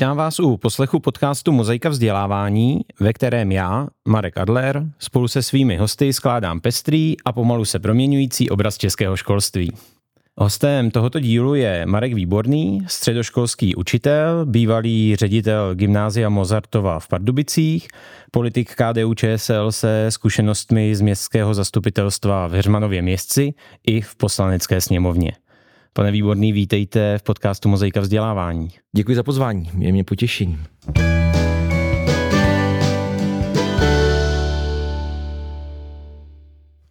Vítám vás u poslechu podcastu Mozaika vzdělávání, ve kterém já, Marek Adler, spolu se svými hosty skládám pestrý a pomalu se proměňující obraz českého školství. Hostem tohoto dílu je Marek Výborný, středoškolský učitel, bývalý ředitel gymnázia Mozartova v Pardubicích, politik KDU ČSL se zkušenostmi z městského zastupitelstva v Heřmanově městci i v poslanecké sněmovně. Pane Výborný, vítejte v podcastu Mozaika vzdělávání. Děkuji za pozvání, je mě potěšením.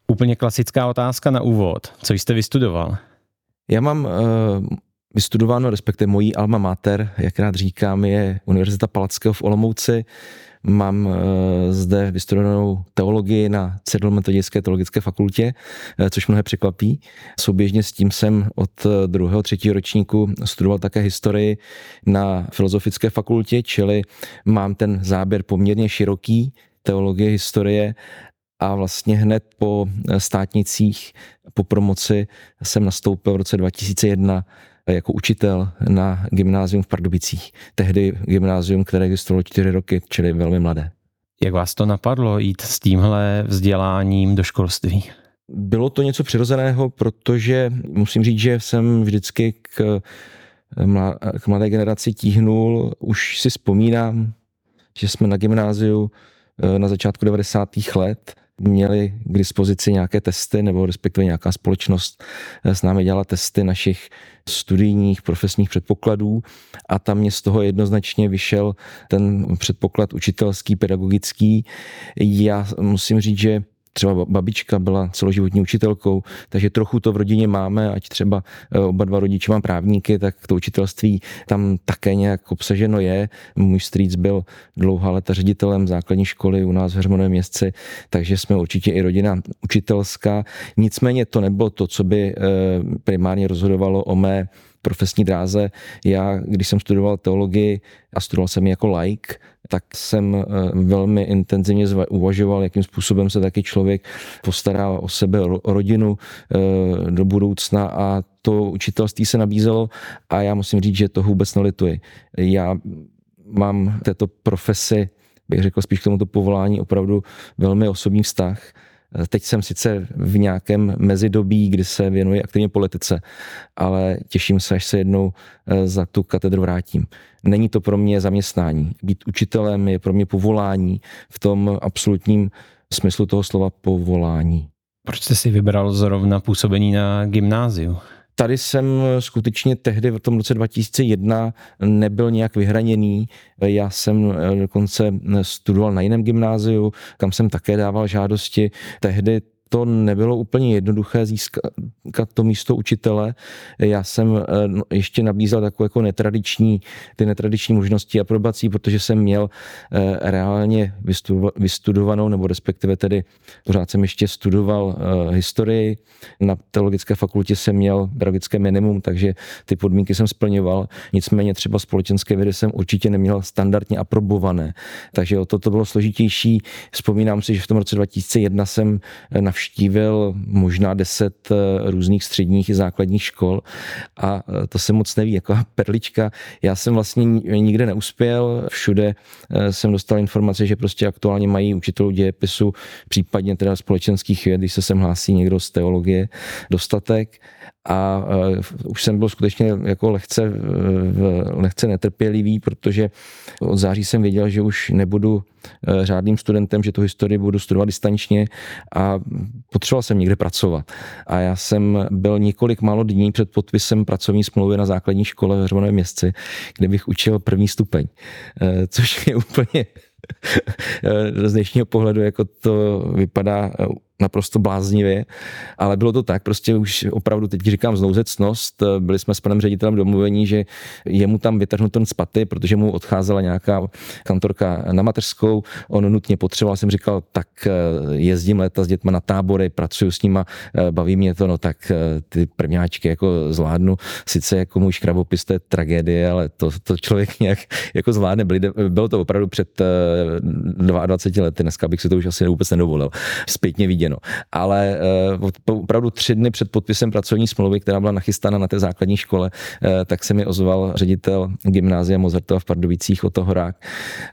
Úplně klasická otázka na úvod. Co jste vystudoval? Já mám uh, vystudováno, respektive mojí alma mater, jak rád říkám, je Univerzita Palackého v Olomouci. Mám uh, zde vystudovanou teologii na Cedlometodické teologické fakultě, uh, což mnohé překvapí. Souběžně s tím jsem od druhého, třetího ročníku studoval také historii na Filozofické fakultě, čili mám ten záběr poměrně široký, teologie, historie a vlastně hned po státnicích, po promoci jsem nastoupil v roce 2001 jako učitel na gymnázium v Pardubicích. Tehdy gymnázium, které existovalo čtyři roky, čili velmi mladé. Jak vás to napadlo jít s tímhle vzděláním do školství? Bylo to něco přirozeného, protože musím říct, že jsem vždycky k, k mladé generaci tíhnul. Už si vzpomínám, že jsme na gymnáziu eh, na začátku 90. let měli k dispozici nějaké testy, nebo respektive nějaká společnost eh, s námi dělala testy našich studijních, profesních předpokladů a tam mě z toho jednoznačně vyšel ten předpoklad učitelský, pedagogický. Já musím říct, že třeba babička byla celoživotní učitelkou, takže trochu to v rodině máme, ať třeba eh, oba dva rodiče mám právníky, tak to učitelství tam také nějak obsaženo je. Můj strýc byl dlouhá leta ředitelem základní školy u nás v Hermanovém městci, takže jsme určitě i rodina učitelská. Nicméně to nebylo to, co by eh, primárně rozhodovalo o mé profesní dráze. Já, když jsem studoval teologii a studoval jsem jako like, tak jsem eh, velmi intenzivně uvažoval, jakým způsobem se taky člověk postará o sebe, o rodinu eh, do budoucna a to učitelství se nabízelo a já musím říct, že to vůbec nelituji. Já mám této profesi, bych řekl spíš k tomuto povolání, opravdu velmi osobní vztah Teď jsem sice v nějakém mezidobí, kdy se věnuji aktivně politice, ale těším se, až se jednou eh, za tu katedru vrátím. Není to pro mě zaměstnání. Být učitelem je pro mě povolání v tom absolutním smyslu toho slova povolání. Proč jste si vybral zrovna působení na gymnáziu? Tady jsem skutečně tehdy v tom roce 2001 nebyl nějak vyhraněný. Já jsem eh, dokonce studoval na jiném gymnáziu, kam jsem také dával žádosti. Tehdy to nebylo úplně jednoduché získat to místo učitele. Já jsem eh, no, ještě nabízel takové jako netradiční, ty netradiční možnosti aprobací, protože jsem měl eh, reálně vystudovanou, nebo respektive tedy pořád jsem ještě studoval eh, historii. Na teologické fakultě jsem měl pedagogické minimum, takže ty podmínky jsem splňoval. Nicméně třeba společenské vědy jsem určitě neměl standardně aprobované. Takže o to, to bylo složitější. Vzpomínám si, že v tom roce 2001 jsem na navštívil možná deset eh, různých středních i základních škol a eh, to se moc neví, jako perlička. Já jsem vlastně nikde neuspěl, všude eh, jsem dostal informace, že prostě aktuálně mají učitelů dějepisu, případně teda společenských věd, když se sem hlásí někdo z teologie, dostatek a uh, už jsem byl skutečně jako lehce, uh, lehce netrpělivý, protože od září jsem věděl, že už nebudu uh, řádným studentem, že tu historii budu studovat distančně a potřeboval jsem někde pracovat. A já jsem byl několik málo dní před podpisem pracovní smlouvy na základní škole v Hřmanovém městci, kde bych učil první stupeň, uh, což je úplně z dnešního pohledu jako to vypadá naprosto bláznivě, ale bylo to tak, prostě už opravdu teď říkám znouzecnost, byli jsme s panem ředitelem domluvení, že jemu tam vytrhnu ten spaty, protože mu odcházela nějaká kantorka na mateřskou, on nutně potřeboval, jsem říkal, tak eh, jezdím léta s dětma na tábory, pracuji s nima, eh, baví mě to, no tak eh, ty prvňáčky jako zvládnu, sice jako můj škrabopis, to je tragédie, ale to, to člověk nějak jako zvládne, bylo to opravdu před 22 lety, dneska bych si to už asi vůbec nedovolil, zpětně vidět viděno. Ale opravdu tři dny před podpisem pracovní smlouvy, která byla nachystána na té základní škole, tak se mi ozval ředitel gymnázia Mozartova v Pardubicích o toho Horák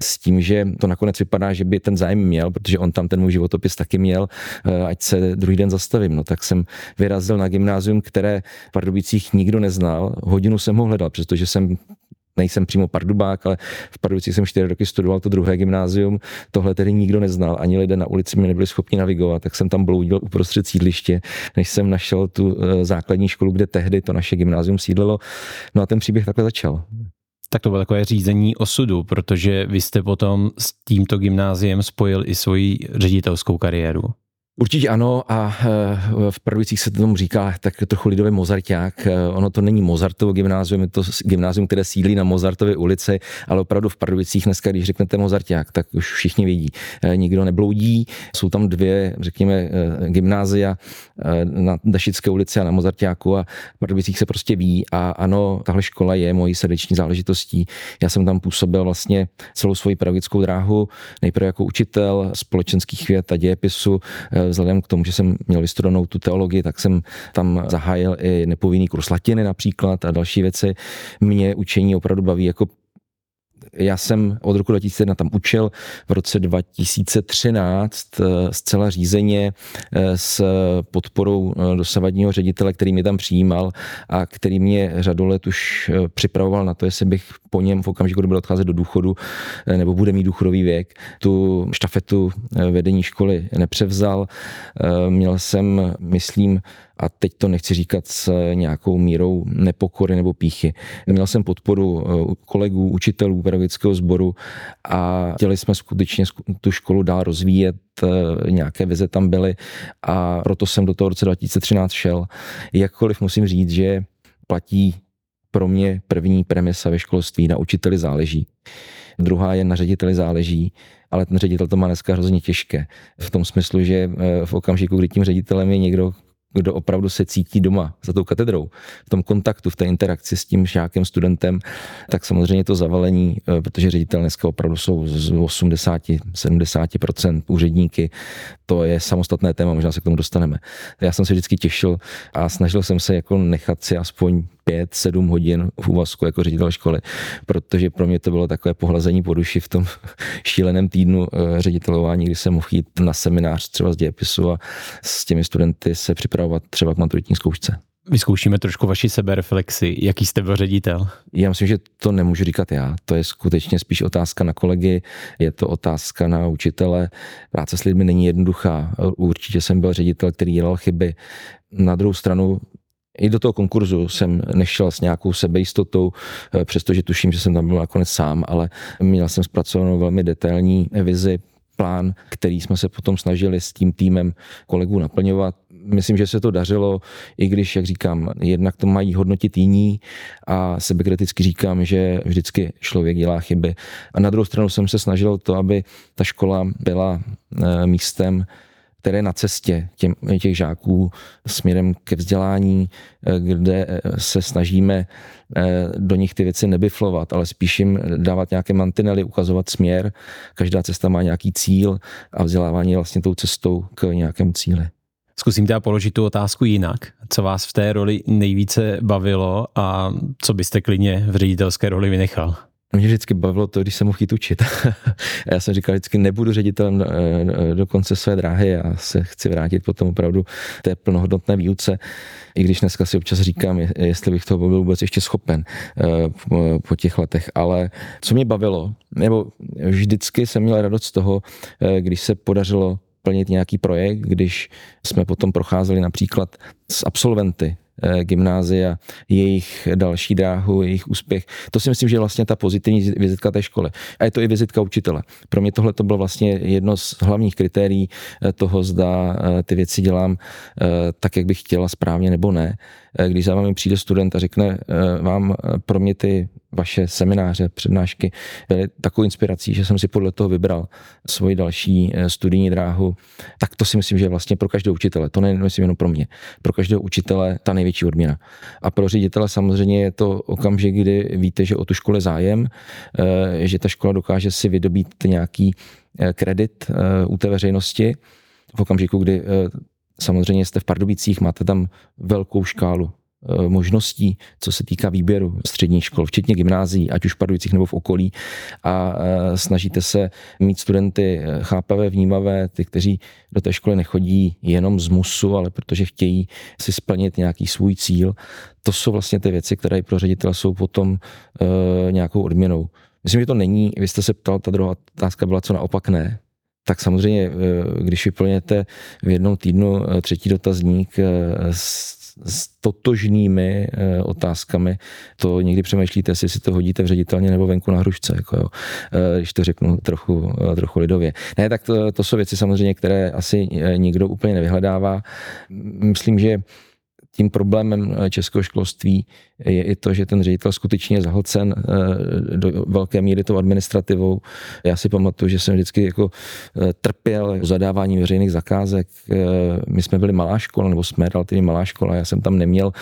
s tím, že to nakonec vypadá, že by ten zájem měl, protože on tam ten můj životopis taky měl, ať se druhý den zastavím. No tak jsem vyrazil na gymnázium, které v Pardubicích nikdo neznal. Hodinu jsem ho hledal, přestože jsem nejsem přímo pardubák, ale v Pardubicích jsem čtyři roky studoval to druhé gymnázium. Tohle tedy nikdo neznal, ani lidé na ulici mě nebyli schopni navigovat, tak jsem tam bloudil uprostřed sídliště, než jsem našel tu eh, základní školu, kde tehdy to naše gymnázium sídlilo. No a ten příběh takhle začal. Tak to bylo takové řízení osudu, protože vy jste potom s tímto gymnáziem spojil i svoji ředitelskou kariéru. Určitě ano a eh, v Pardubicích se tomu říká tak trochu lidový Mozarták. Eh, ono to není Mozartovo gymnázium, je to gymnázium, které sídlí na Mozartově ulici, ale opravdu v Pardubicích dneska, když řeknete Mozarták, tak už všichni vědí. Eh, nikdo nebloudí, jsou tam dvě, řekněme, gymnázia na Dašické ulici a na Mozartáku a v Pardubicích se prostě ví a ano, tahle škola je mojí srdeční záležitostí. Já jsem tam působil vlastně celou svoji pedagogickou dráhu, nejprve jako učitel společenských věd a dějepisu, vzhledem k tomu, že jsem měl vystudovanou tu teologii, tak jsem tam zahájil i nepovinný kurz latiny například a další věci. Mě učení opravdu baví jako já jsem od roku 2001 tam učil, v roce 2013 eh, zcela řízeně eh, s podporou eh, dosavadního ředitele, který mě tam přijímal a který mě řadu let už připravoval na to, jestli bych po něm v okamžiku, kdy bude odcházet do důchodu nebo bude mít důchodový věk, tu štafetu vedení školy nepřevzal. Měl jsem, myslím, a teď to nechci říkat s nějakou mírou nepokory nebo píchy. Měl jsem podporu kolegů, učitelů pedagogického sboru a chtěli jsme skutečně tu školu dál rozvíjet, eh, nějaké vize tam byly a proto jsem do toho roce 2013 šel. Jakkoliv musím říct, že platí pro mě první premisa ve školství, na učiteli záleží. Druhá je na řediteli záleží, ale ten ředitel to má dneska hrozně těžké. V tom smyslu, že eh, v okamžiku, kdy tím ředitelem je někdo, kdo opravdu se cítí doma za tou katedrou, v tom kontaktu, v té interakci s tím žákem, studentem, tak samozřejmě to zavalení, eh, protože ředitel dneska opravdu jsou z 80-70% úředníky, to je samostatné téma, možná se k tomu dostaneme. Já jsem se vždycky těšil a snažil jsem se jako nechat si aspoň pět, sedm hodin v úvazku jako ředitel školy, protože pro mě to bylo takové pohlazení po duši v tom šíleném týdnu eh, ředitelování, kdy jsem mohl jít na seminář třeba z dějepisu a s těmi studenty se připravovat třeba k maturitní zkoušce. Vyzkoušíme trošku vaši sebereflexi. Jaký jste byl ředitel? Já myslím, že to nemůžu říkat já. To je skutečně spíš otázka na kolegy, je to otázka na učitele. Práce s lidmi není jednoduchá. Určitě jsem byl ředitel, který dělal chyby. Na druhou stranu i do toho konkurzu jsem nešel s nějakou sebejistotou, eh, přestože tuším, že jsem tam byl nakonec sám, ale měl jsem zpracovanou velmi detailní vizi, plán, který jsme se potom snažili s tím týmem kolegů naplňovat. Myslím, že se to dařilo, i když, jak říkám, jednak to mají hodnotit jiní a sebekriticky říkám, že vždycky člověk dělá chyby. A na druhou stranu jsem se snažil to, aby ta škola byla eh, místem, které na cestě těm, těch žáků směrem ke vzdělání, eh, kde eh, se snažíme eh, do nich ty věci nebiflovat, ale spíš jim dávat nějaké mantinely, ukazovat směr. Každá cesta má nějaký cíl a vzdělávání je vlastně tou cestou k nějakému cíli. Zkusím teda položit tu otázku jinak. Co vás v té roli nejvíce bavilo a co byste klidně v ředitelské roli vynechal? Mě vždycky bavilo to, když jsem mohl jít učit. já jsem říkal, vždycky nebudu ředitelem eh, do konce své dráhy, já se chci vrátit potom opravdu té plnohodnotné výuce, i když dneska si občas říkám, jestli bych toho byl vůbec ještě schopen eh, po těch letech. Ale co mě bavilo, nebo vždycky jsem měl radost z toho, eh, když se podařilo plnit nějaký projekt, když jsme potom procházeli například s absolventy Eh, gymnázia, jejich další dráhu, jejich úspěch. To si myslím, že je vlastně ta pozitivní vizitka té školy. A je to i vizitka učitele. Pro mě tohle to bylo vlastně jedno z hlavních kritérií eh, toho, zda eh, ty věci dělám tak, jak bych chtěla správně nebo ne. Když za vámi přijde student a řekne vám pro mě ty vaše semináře, přednášky byly takovou inspirací, že jsem si podle toho vybral svoji další studijní dráhu, tak to si myslím, že vlastně pro každého učitele. To není jenom pro mě. Pro každého učitele ta největší odměna. A pro ředitele samozřejmě je to okamžik, kdy víte, že o tu škole zájem, eh, že ta škola dokáže si vydobít nějaký eh, kredit eh, u té veřejnosti. v okamžiku, kdy samozřejmě jste v Pardubicích, máte tam velkou škálu Eh, možností, co se týká výběru středních škol, včetně gymnázií, ať už v Pardubicích nebo v okolí a eh, snažíte se mít studenty eh, chápavé, vnímavé, ty, kteří do té školy nechodí jenom z musu, ale protože chtějí si splnit nějaký svůj cíl. To jsou vlastně ty věci, které pro ředitele jsou potom nějakou odměnou. Myslím, že to není, vy jste se ptal, ta druhá otázka byla, co naopak ne, tak samozřejmě, když vyplněte v jednom týdnu třetí dotazník s s totožnými eh, otázkami, to někdy přemýšlíte, jestli si to hodíte v ředitelně nebo venku na hrušce, jako jo, eh, když to řeknu trochu, eh, trochu lidově. Ne, tak to, to jsou věci samozřejmě, které asi nikdo úplně nevyhledává. Myslím, že tím problémem eh, českého školství je i to, že ten ředitel skutečně je zahlcen eh, do velké míry tou administrativou. Já si pamatuju, že jsem vždycky jako eh, trpěl zadávání veřejných zakázek. My jsme byli malá škola, nebo jsme relativně malá škola, já jsem tam neměl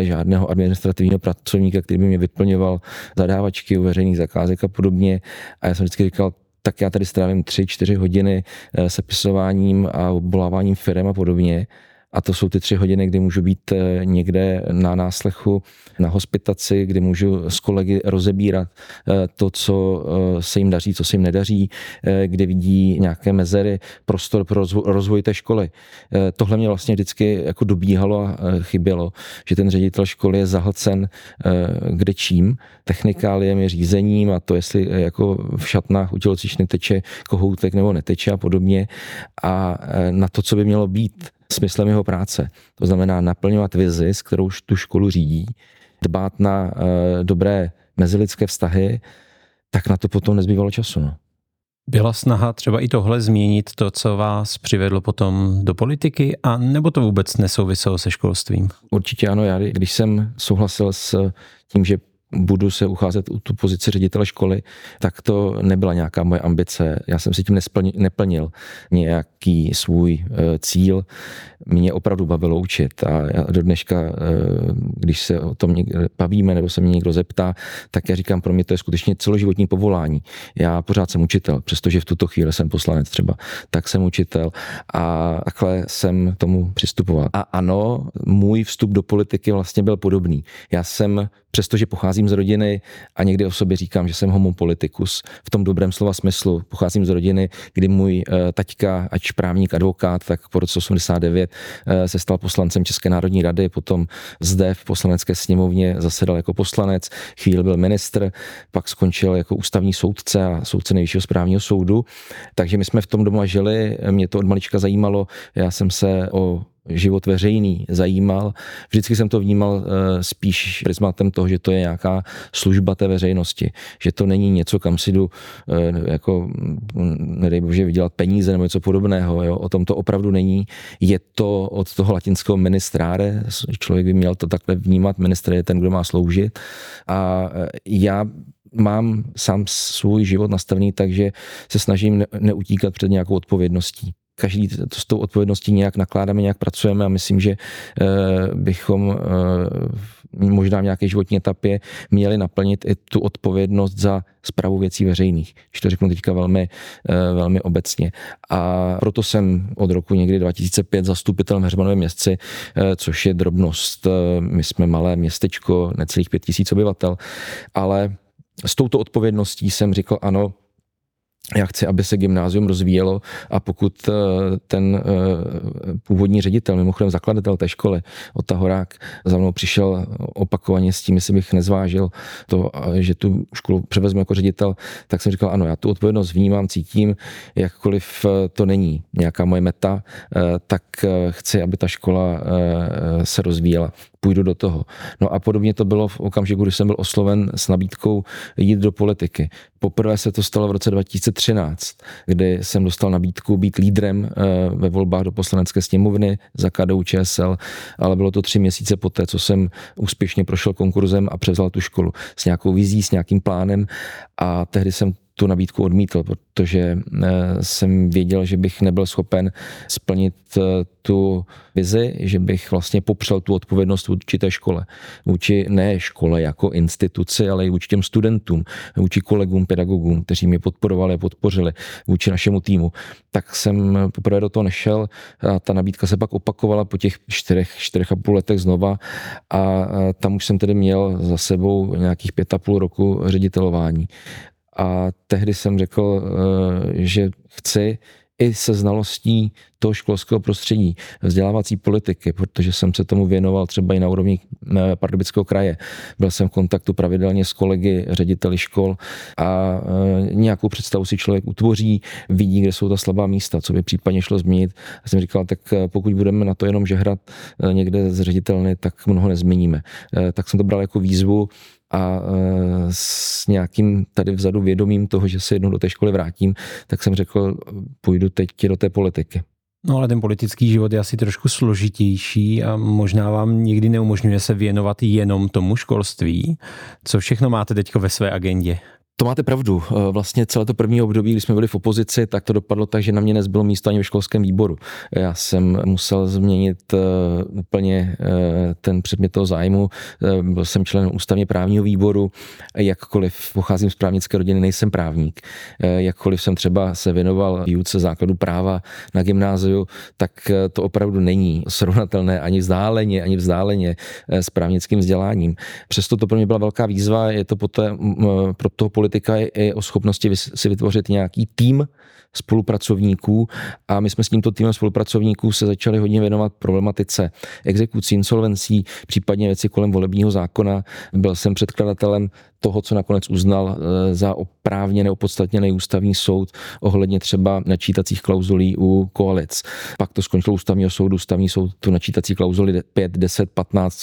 žádného administrativního pracovníka, který by mě vyplňoval zadávačky u veřejných zakázek a podobně. A já jsem vždycky říkal, tak já tady strávím tři, čtyři hodiny sepisováním a obvoláváním firm a podobně a to jsou ty tři hodiny, kdy můžu být eh, někde na náslechu, na hospitaci, kdy můžu s kolegy rozebírat eh, to, co eh, se jim daří, co se jim nedaří, kde vidí nějaké mezery, prostor pro rozvoj té školy. Tohle mě vlastně vždycky jako dobíhalo a chybělo, že ten ředitel školy je zahlcen kde čím, technikáliemi, řízením a to, jestli jako v šatnách u teče kohoutek nebo neteče a podobně a na to, co by mělo být smyslem jeho práce. To znamená naplňovat vizi, s kterou tu školu řídí, dbát na uh, dobré mezilidské vztahy, tak na to potom nezbývalo času. No. Byla snaha třeba i tohle změnit, to, co vás přivedlo potom do politiky, a nebo to vůbec nesouviselo se školstvím? Určitě ano, já když jsem souhlasil s tím, že budu se ucházet u tu pozici ředitele školy, tak to nebyla nějaká moje ambice. Já jsem si tím nesplnil, neplnil nějaký svůj e, cíl. Mě opravdu bavilo učit a já do dneška, e, když se o tom bavíme nebo se mě někdo zeptá, tak já říkám, pro mě to je skutečně celoživotní povolání. Já pořád jsem učitel, přestože v tuto chvíli jsem poslanec třeba, tak jsem učitel a takhle jsem tomu přistupoval. A ano, můj vstup do politiky vlastně byl podobný. Já jsem přestože pocházím z rodiny a někdy o sobě říkám, že jsem homo politicus v tom dobrém slova smyslu. Pocházím z rodiny, kdy můj uh, taťka, ať právník, advokát, tak po roce 89 uh, eh, se stal poslancem České národní rady, potom zde v poslanecké sněmovně zasedal jako poslanec, chvíli byl ministr, pak skončil jako ústavní soudce a soudce nejvyššího správního soudu. Takže my jsme v tom doma žili, mě to od malička zajímalo, já jsem se o život veřejný zajímal. Vždycky jsem to vnímal eh, spíš prismatem toho, že to je nějaká služba té veřejnosti, že to není něco, kam si jdu eh, jako, nedej bože, vydělat peníze nebo něco podobného. Jo? O tom to opravdu není. Je to od toho latinského ministráre, člověk by měl to takhle vnímat, ministr je ten, kdo má sloužit. A eh, já mám sám svůj život nastavený tak, že se snažím neutíkat před nějakou odpovědností každý to s tou odpovědností nějak nakládáme, nějak pracujeme a myslím, že eh, bychom eh, možná v nějaké životní etapě měli naplnit i tu odpovědnost za zprávu věcí veřejných, když to řeknu teďka velmi, eh, velmi obecně. A proto jsem od roku někdy 2005 zastupitelem Heřmanově městci, což je drobnost. My jsme malé městečko, necelých pět tisíc obyvatel, ale s touto odpovědností jsem řekl ano, já chci, aby se gymnázium rozvíjelo a pokud eh, ten eh, původní ředitel, mimochodem zakladatel té školy, Ota Horák, za mnou přišel opakovaně s tím, jestli bych nezvážil to, že tu školu převezmu jako ředitel, tak jsem říkal, ano, já tu odpovědnost vnímám, cítím, jakkoliv eh, to není nějaká moje meta, tak chci, aby ta škola se rozvíjela půjdu do toho. No a podobně to bylo v okamžiku, kdy jsem byl osloven s nabídkou jít do politiky. Poprvé se to stalo v roce 2013, kdy jsem dostal nabídku být lídrem eh, ve volbách do poslanecké sněmovny za KDU ČSL, ale bylo to tři měsíce poté, co jsem úspěšně prošel konkurzem a převzal tu školu s nějakou vizí, s nějakým plánem a tehdy jsem tu nabídku odmítl, protože jsem věděl, že bych nebyl schopen splnit tu vizi, že bych vlastně popřel tu odpovědnost vůči té škole. Vůči ne škole jako instituci, ale i vůči těm studentům, vůči kolegům, pedagogům, kteří mě podporovali a podpořili, vůči našemu týmu. Tak jsem poprvé do toho nešel a ta nabídka se pak opakovala po těch čtyřech, čtyřech a půl letech znova a tam už jsem tedy měl za sebou nějakých pět a půl roku ředitelování. A tehdy jsem řekl, eh, že chci i se znalostí toho školského prostředí, vzdělávací politiky, protože jsem se tomu věnoval třeba i na úrovni eh, Pardubického kraje. Byl jsem v kontaktu pravidelně s kolegy, řediteli škol a eh, nějakou představu si člověk utvoří, vidí, kde jsou ta slabá místa, co by případně šlo změnit. A jsem říkal, tak pokud budeme na to jenom žehrat někde z ředitelny, tak mnoho nezměníme. Tak jsem to bral jako výzvu a s nějakým tady vzadu vědomím toho, že se jednou do té školy vrátím, tak jsem řekl, půjdu teď do té politiky. No ale ten politický život je asi trošku složitější a možná vám nikdy neumožňuje se věnovat jenom tomu školství. Co všechno máte teď ve své agendě? To máte pravdu. Eh, vlastně celé to první období, kdy jsme byli v opozici, tak to dopadlo tak, že na mě nezbylo místo ani ve školském výboru. Já jsem musel změnit eh, úplně eh, ten předmět toho zájmu. Byl jsem členem ústavně právního výboru, jakkoliv pocházím z právnické rodiny, nejsem právník. Jakkoliv jsem třeba se věnoval výuce základu práva na gymnáziu, tak to opravdu není srovnatelné ani vzdáleně, ani vzdáleně s právnickým vzděláním. Přesto to pro mě byla velká výzva, je to poté, pro toho politika je i o schopnosti si vytvořit nějaký tým spolupracovníků a my jsme s tímto týmem spolupracovníků se začali hodně věnovat problematice exekucí, insolvencí, případně věci kolem volebního zákona. Byl jsem předkladatelem toho, co nakonec uznal eh, za oprávněný, opodstatněný ústavní soud ohledně třeba načítacích klauzulí u koalic. Pak to skončilo ústavního soudu, ústavní soud tu načítací klauzuli 5, 10, 15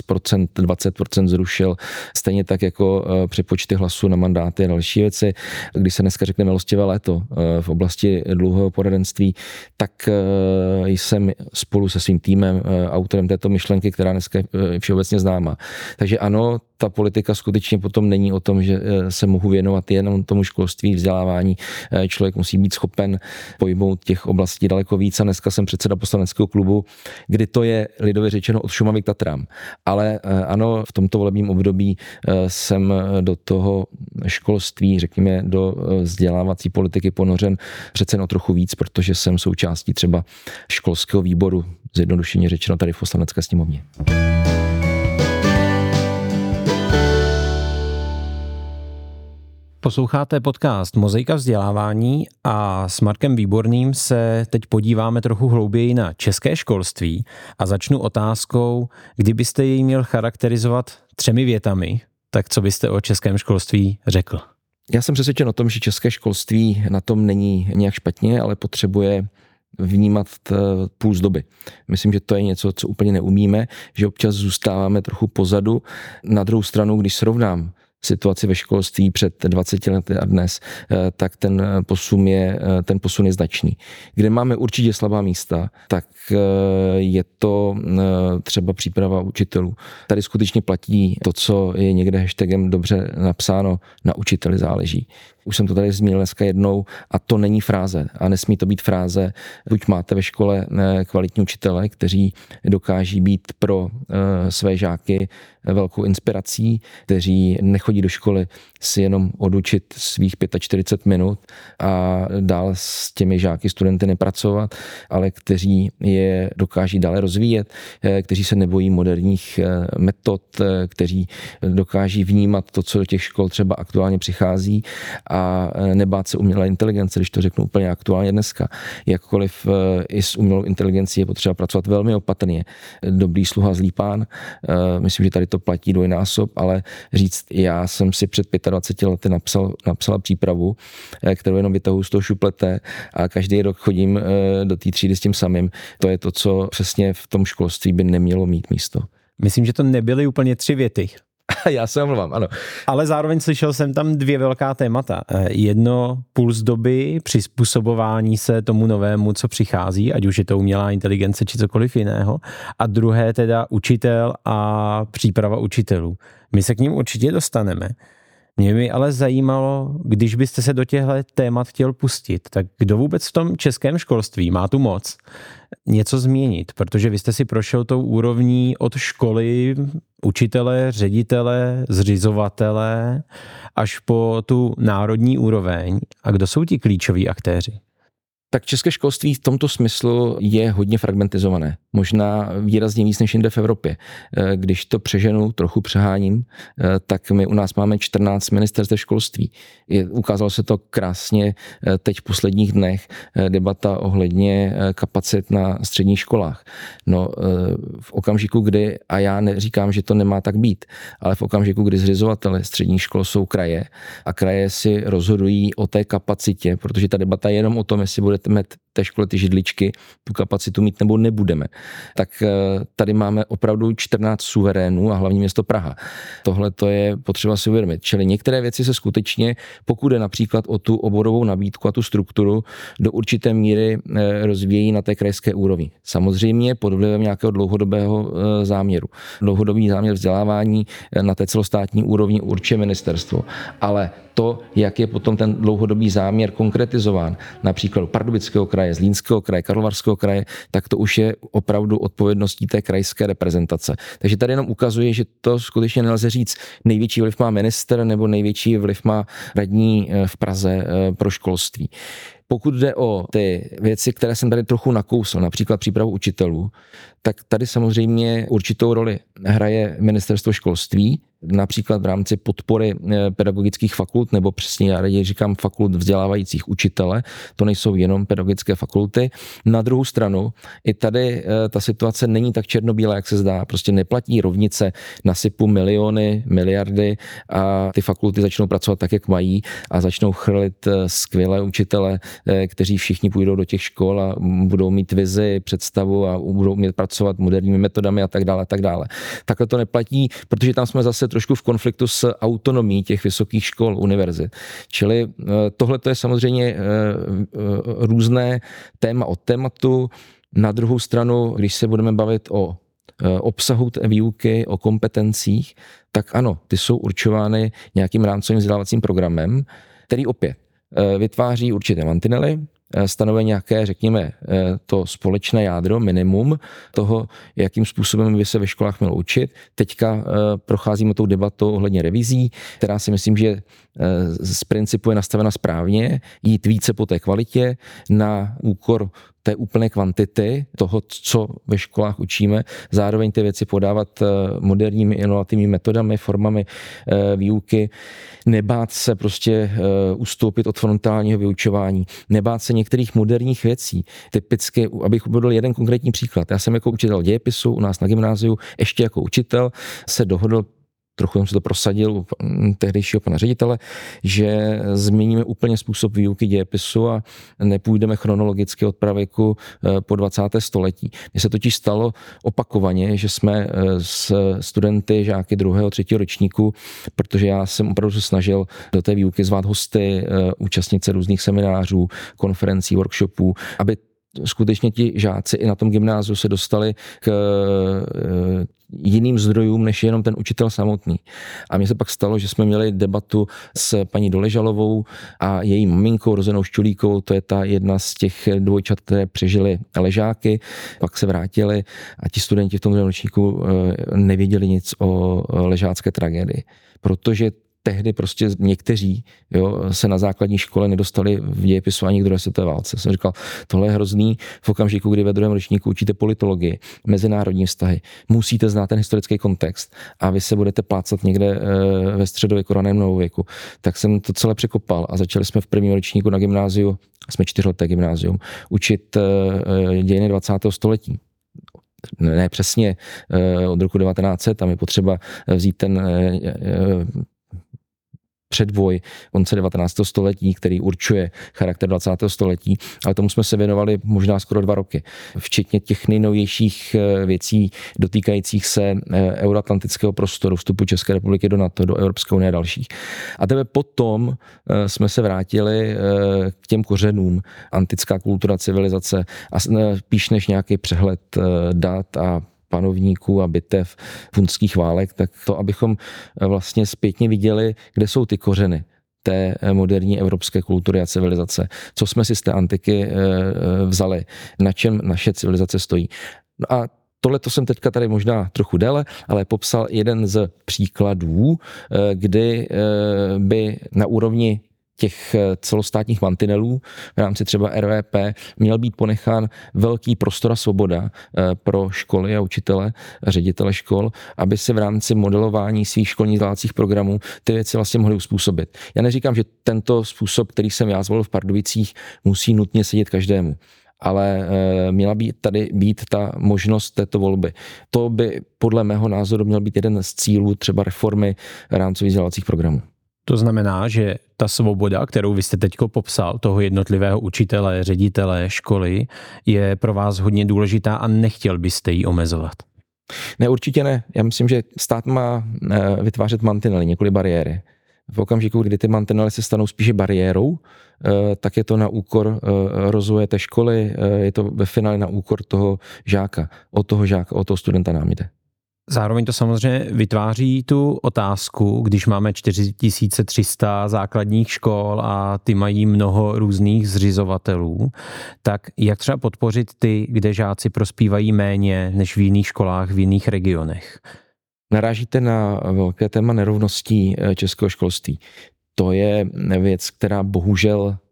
20 zrušil. Stejně tak jako eh, přepočty hlasů na mandáty a další věci. Když se dneska řekne milostivé léto eh, v oblasti dlouhého poradenství, tak jsem spolu se svým týmem autorem této myšlenky, která dneska je všeobecně známa. Takže ano, ta politika skutečně potom není o tom, že eh, se mohu věnovat jenom tomu školství, vzdělávání. Eh, člověk musí být schopen pojmout těch oblastí daleko víc. A dneska jsem předseda poslaneckého klubu, kdy to je lidově řečeno od Šumavy k Tatrám. Ale eh, ano, v tomto volebním období jsem do toho školství, řekněme, do vzdělávací politiky ponořen přece o trochu víc, protože jsem součástí třeba školského výboru, zjednodušeně řečeno tady v poslanecké sněmovně. Posloucháte podcast Mozaika vzdělávání a s Markem Výborným se teď podíváme trochu hlouběji na české školství a začnu otázkou, kdybyste jej měl charakterizovat třemi větami, tak co byste o českém školství řekl? Já jsem přesvědčen o tom, že české školství na tom není nějak špatně, ale potřebuje vnímat půl z doby. Myslím, že to je něco, co úplně neumíme, že občas zůstáváme trochu pozadu. Na druhou stranu, když srovnám situaci ve školství před 20 lety a dnes, eh, tak ten posun je, eh, ten posun je značný. Kde máme určitě slabá místa, tak eh, je to třeba příprava učitelů. Tady skutečně platí to, co je někde hashtagem dobře napsáno, na učiteli záleží. Už jsem to tady zmínil dneska jednou a to není fráze a nesmí to být fráze. Buď máte ve škole kvalitní učitele, kteří dokáží být pro své žáky velkou inspirací, kteří nechodí do školy si jenom odučit svých 45 minut a dál s těmi žáky, studenty nepracovat, ale kteří je dokáží dále rozvíjet, eh, kteří se nebojí moderních eh, metod, eh, kteří dokáží vnímat to, co do těch škol třeba aktuálně přichází a nebát se umělé inteligence, když to řeknu úplně aktuálně dneska. Jakkoliv i s umělou inteligencí je potřeba pracovat velmi opatrně. Dobrý sluha, zlý pán. Myslím, že tady to platí dvojnásob, ale říct, já jsem si před 25 lety napsal, napsala přípravu, kterou jenom vytahu z toho šuplete a každý rok chodím do té třídy s tím samým. To je to, co přesně v tom školství by nemělo mít místo. Myslím, že to nebyly úplně tři věty. Já se omlouvám, ano. Ale zároveň slyšel jsem tam dvě velká témata. Eh, jedno puls doby, přizpůsobování se tomu novému, co přichází, ať už je to umělá inteligence či cokoliv jiného. A druhé teda učitel a příprava učitelů. My se k ním určitě dostaneme. Mě by ale zajímalo, když byste se do těchto témat chtěl pustit, tak kdo vůbec v tom českém školství má tu moc něco změnit, protože vy jste si prošel tou úrovní od školy, učitele, ředitele, zřizovatele až po tu národní úroveň. A kdo jsou ti klíčoví aktéři? Tak české školství v tomto smyslu je hodně fragmentizované. Možná výrazně víc než jinde v Evropě. Eh, když to přeženu, trochu přeháním, eh, tak my u nás máme 14 ministerstv školství. Ukázalo se to krásně eh, teď v posledních dnech debata ohledně kapacit na středních školách. No, v okamžiku, kdy, a já neříkám, že to nemá tak být, ale v okamžiku, kdy zřizovatele středních škol jsou kraje a kraje si rozhodují o té kapacitě, protože ta debata je jenom o tom, jestli bude budeme té škole ty židličky, tu kapacitu mít nebo nebudeme. Tak eh, tady máme opravdu 14 suverénů a hlavní město Praha. Tohle to je potřeba si uvědomit. Čili některé věci se skutečně, pokud je například o tu oborovou nabídku a tu strukturu, do určité míry eh, rozvíjí na té krajské úrovni. Samozřejmě pod vlivem nějakého dlouhodobého eh, záměru. Dlouhodobý záměr vzdělávání na té celostátní úrovni určuje ministerstvo. Ale to, jak je potom ten dlouhodobý záměr konkretizován, například Pardubického kraje, Zlínského kraje, Karlovarského kraje, tak to už je opravdu odpovědností té krajské reprezentace. Takže tady jenom ukazuje, že to skutečně nelze říct, největší vliv má minister nebo největší vliv má radní eh, v Praze eh, pro školství. Pokud jde o ty věci, které jsem tady trochu nakousl, například přípravu učitelů, tak tady samozřejmě určitou roli hraje ministerstvo školství, například v rámci podpory eh, pedagogických fakult, nebo přesně já raději říkám fakult vzdělávajících učitele, to nejsou jenom pedagogické fakulty. Na druhou stranu, i tady eh, ta situace není tak černobílá, jak se zdá. Prostě neplatí rovnice, nasypu miliony, miliardy a ty fakulty začnou pracovat tak, jak mají a začnou chrlit eh, skvělé učitele, kteří všichni půjdou do těch škol a budou mít vizi, představu a budou mít pracovat moderními metodami a tak dále, a tak dále. Takhle to neplatí, protože tam jsme zase trošku v konfliktu s autonomí těch vysokých škol, univerzit. Čili eh, tohle je samozřejmě eh, eh, různé téma od tématu. Na druhou stranu, když se budeme bavit o obsahu té výuky, o kompetencích, tak ano, ty jsou určovány nějakým rámcovým vzdělávacím programem, který opět vytváří určité mantinely, Eh, stanovuje nějaké, řekněme, eh, to společné jádro, minimum toho, jakým způsobem by se ve školách mělo učit. Teďka eh, procházíme tou debatou ohledně revizí, která si myslím, že z principu je nastavena správně, jít více po té kvalitě na úkor té úplné kvantity toho, co ve školách učíme, zároveň ty věci podávat eh, moderními inovativními metodami, formami eh, výuky, nebát se prostě eh, ustoupit od frontálního vyučování, nebát se některých moderních věcí. Typicky, abych uvedl jeden konkrétní příklad. Já jsem jako učitel dějepisu u nás na gymnáziu, ještě jako učitel se dohodl trochu jsem si to prosadil tehdejšího pana ředitele, že změníme úplně způsob výuky dějepisu a nepůjdeme chronologicky od pravěku eh, po 20. století. Mně se totiž stalo opakovaně, že jsme eh, s studenty, žáky druhého, třetího ročníku, protože já jsem opravdu se snažil do té výuky zvát hosty, eh, účastnit se různých seminářů, konferencí, workshopů, aby skutečně ti žáci i na tom gymnáziu se dostali k eh, jiným zdrojům, než jenom ten učitel samotný. A mně se pak stalo, že jsme měli debatu s paní Doležalovou a její maminkou, rozenou Šťulíkou, to je ta jedna z těch dvojčat, které přežili ležáky, pak se vrátili a ti studenti v tom ročníku eh, nevěděli nic o ležácké tragédii protože tehdy prostě někteří jo, se na základní škole nedostali v dějepisu ani k druhé světové válce. Jsem říkal, tohle je hrozný v okamžiku, kdy ve druhém ročníku učíte politologii, mezinárodní vztahy. Musíte znát ten historický kontext a vy se budete plácat někde e, ve středověku, raném novověku. Tak jsem to celé překopal a začali jsme v prvním ročníku na gymnáziu, jsme čtyřleté gymnázium, učit e, dějiny 20. století ne přesně od roku 1900, tam je potřeba vzít ten předvoj konce 19. století, který určuje charakter 20. století, ale tomu jsme se věnovali možná skoro dva roky, včetně těch nejnovějších eh, věcí dotýkajících se eh, euroatlantického prostoru, vstupu České republiky do NATO, do Evropské unie a dalších. A tebe potom eh, jsme se vrátili k těm kořenům, antická kultura, civilizace a spíš než nějaký přehled dat a panovníků a bitev punských válek, tak to, abychom vlastně zpětně viděli, kde jsou ty kořeny té moderní evropské kultury a civilizace. Co jsme si z té antiky vzali, na čem naše civilizace stojí. No a Tohle to jsem teďka tady možná trochu déle, ale popsal jeden z příkladů, kdy by na úrovni těch eh, celostátních mantinelů v rámci třeba RVP měl být ponechán velký prostor a svoboda eh, pro školy a učitele ředitele škol, aby se v rámci modelování svých školních vzdělávacích programů ty věci vlastně mohly uspůsobit. Já neříkám, že tento způsob, který jsem já zvolil v Pardubicích, musí nutně sedět každému ale eh, měla by tady být ta možnost této volby. To by podle mého názoru měl být jeden z cílů třeba reformy rámcových vzdělávacích programů. To znamená, že ta svoboda, kterou vy jste teď popsal, toho jednotlivého učitele, ředitele, školy, je pro vás hodně důležitá a nechtěl byste ji omezovat. Ne, určitě ne. Já myslím, že stát má eh, vytvářet mantinely, několik bariéry. V okamžiku, kdy ty mantinely se stanou spíše bariérou, eh, tak je to na úkor eh, rozvoje té školy, je to ve finále na úkor toho žáka. O toho žáka, o toho studenta nám jde. Zároveň to samozřejmě vytváří tu otázku, když máme 4300 základních škol a ty mají mnoho různých zřizovatelů, tak jak třeba podpořit ty, kde žáci prospívají méně než v jiných školách v jiných regionech? Narážíte na velké téma nerovností eh, českého školství. To je věc, která bohužel Eh,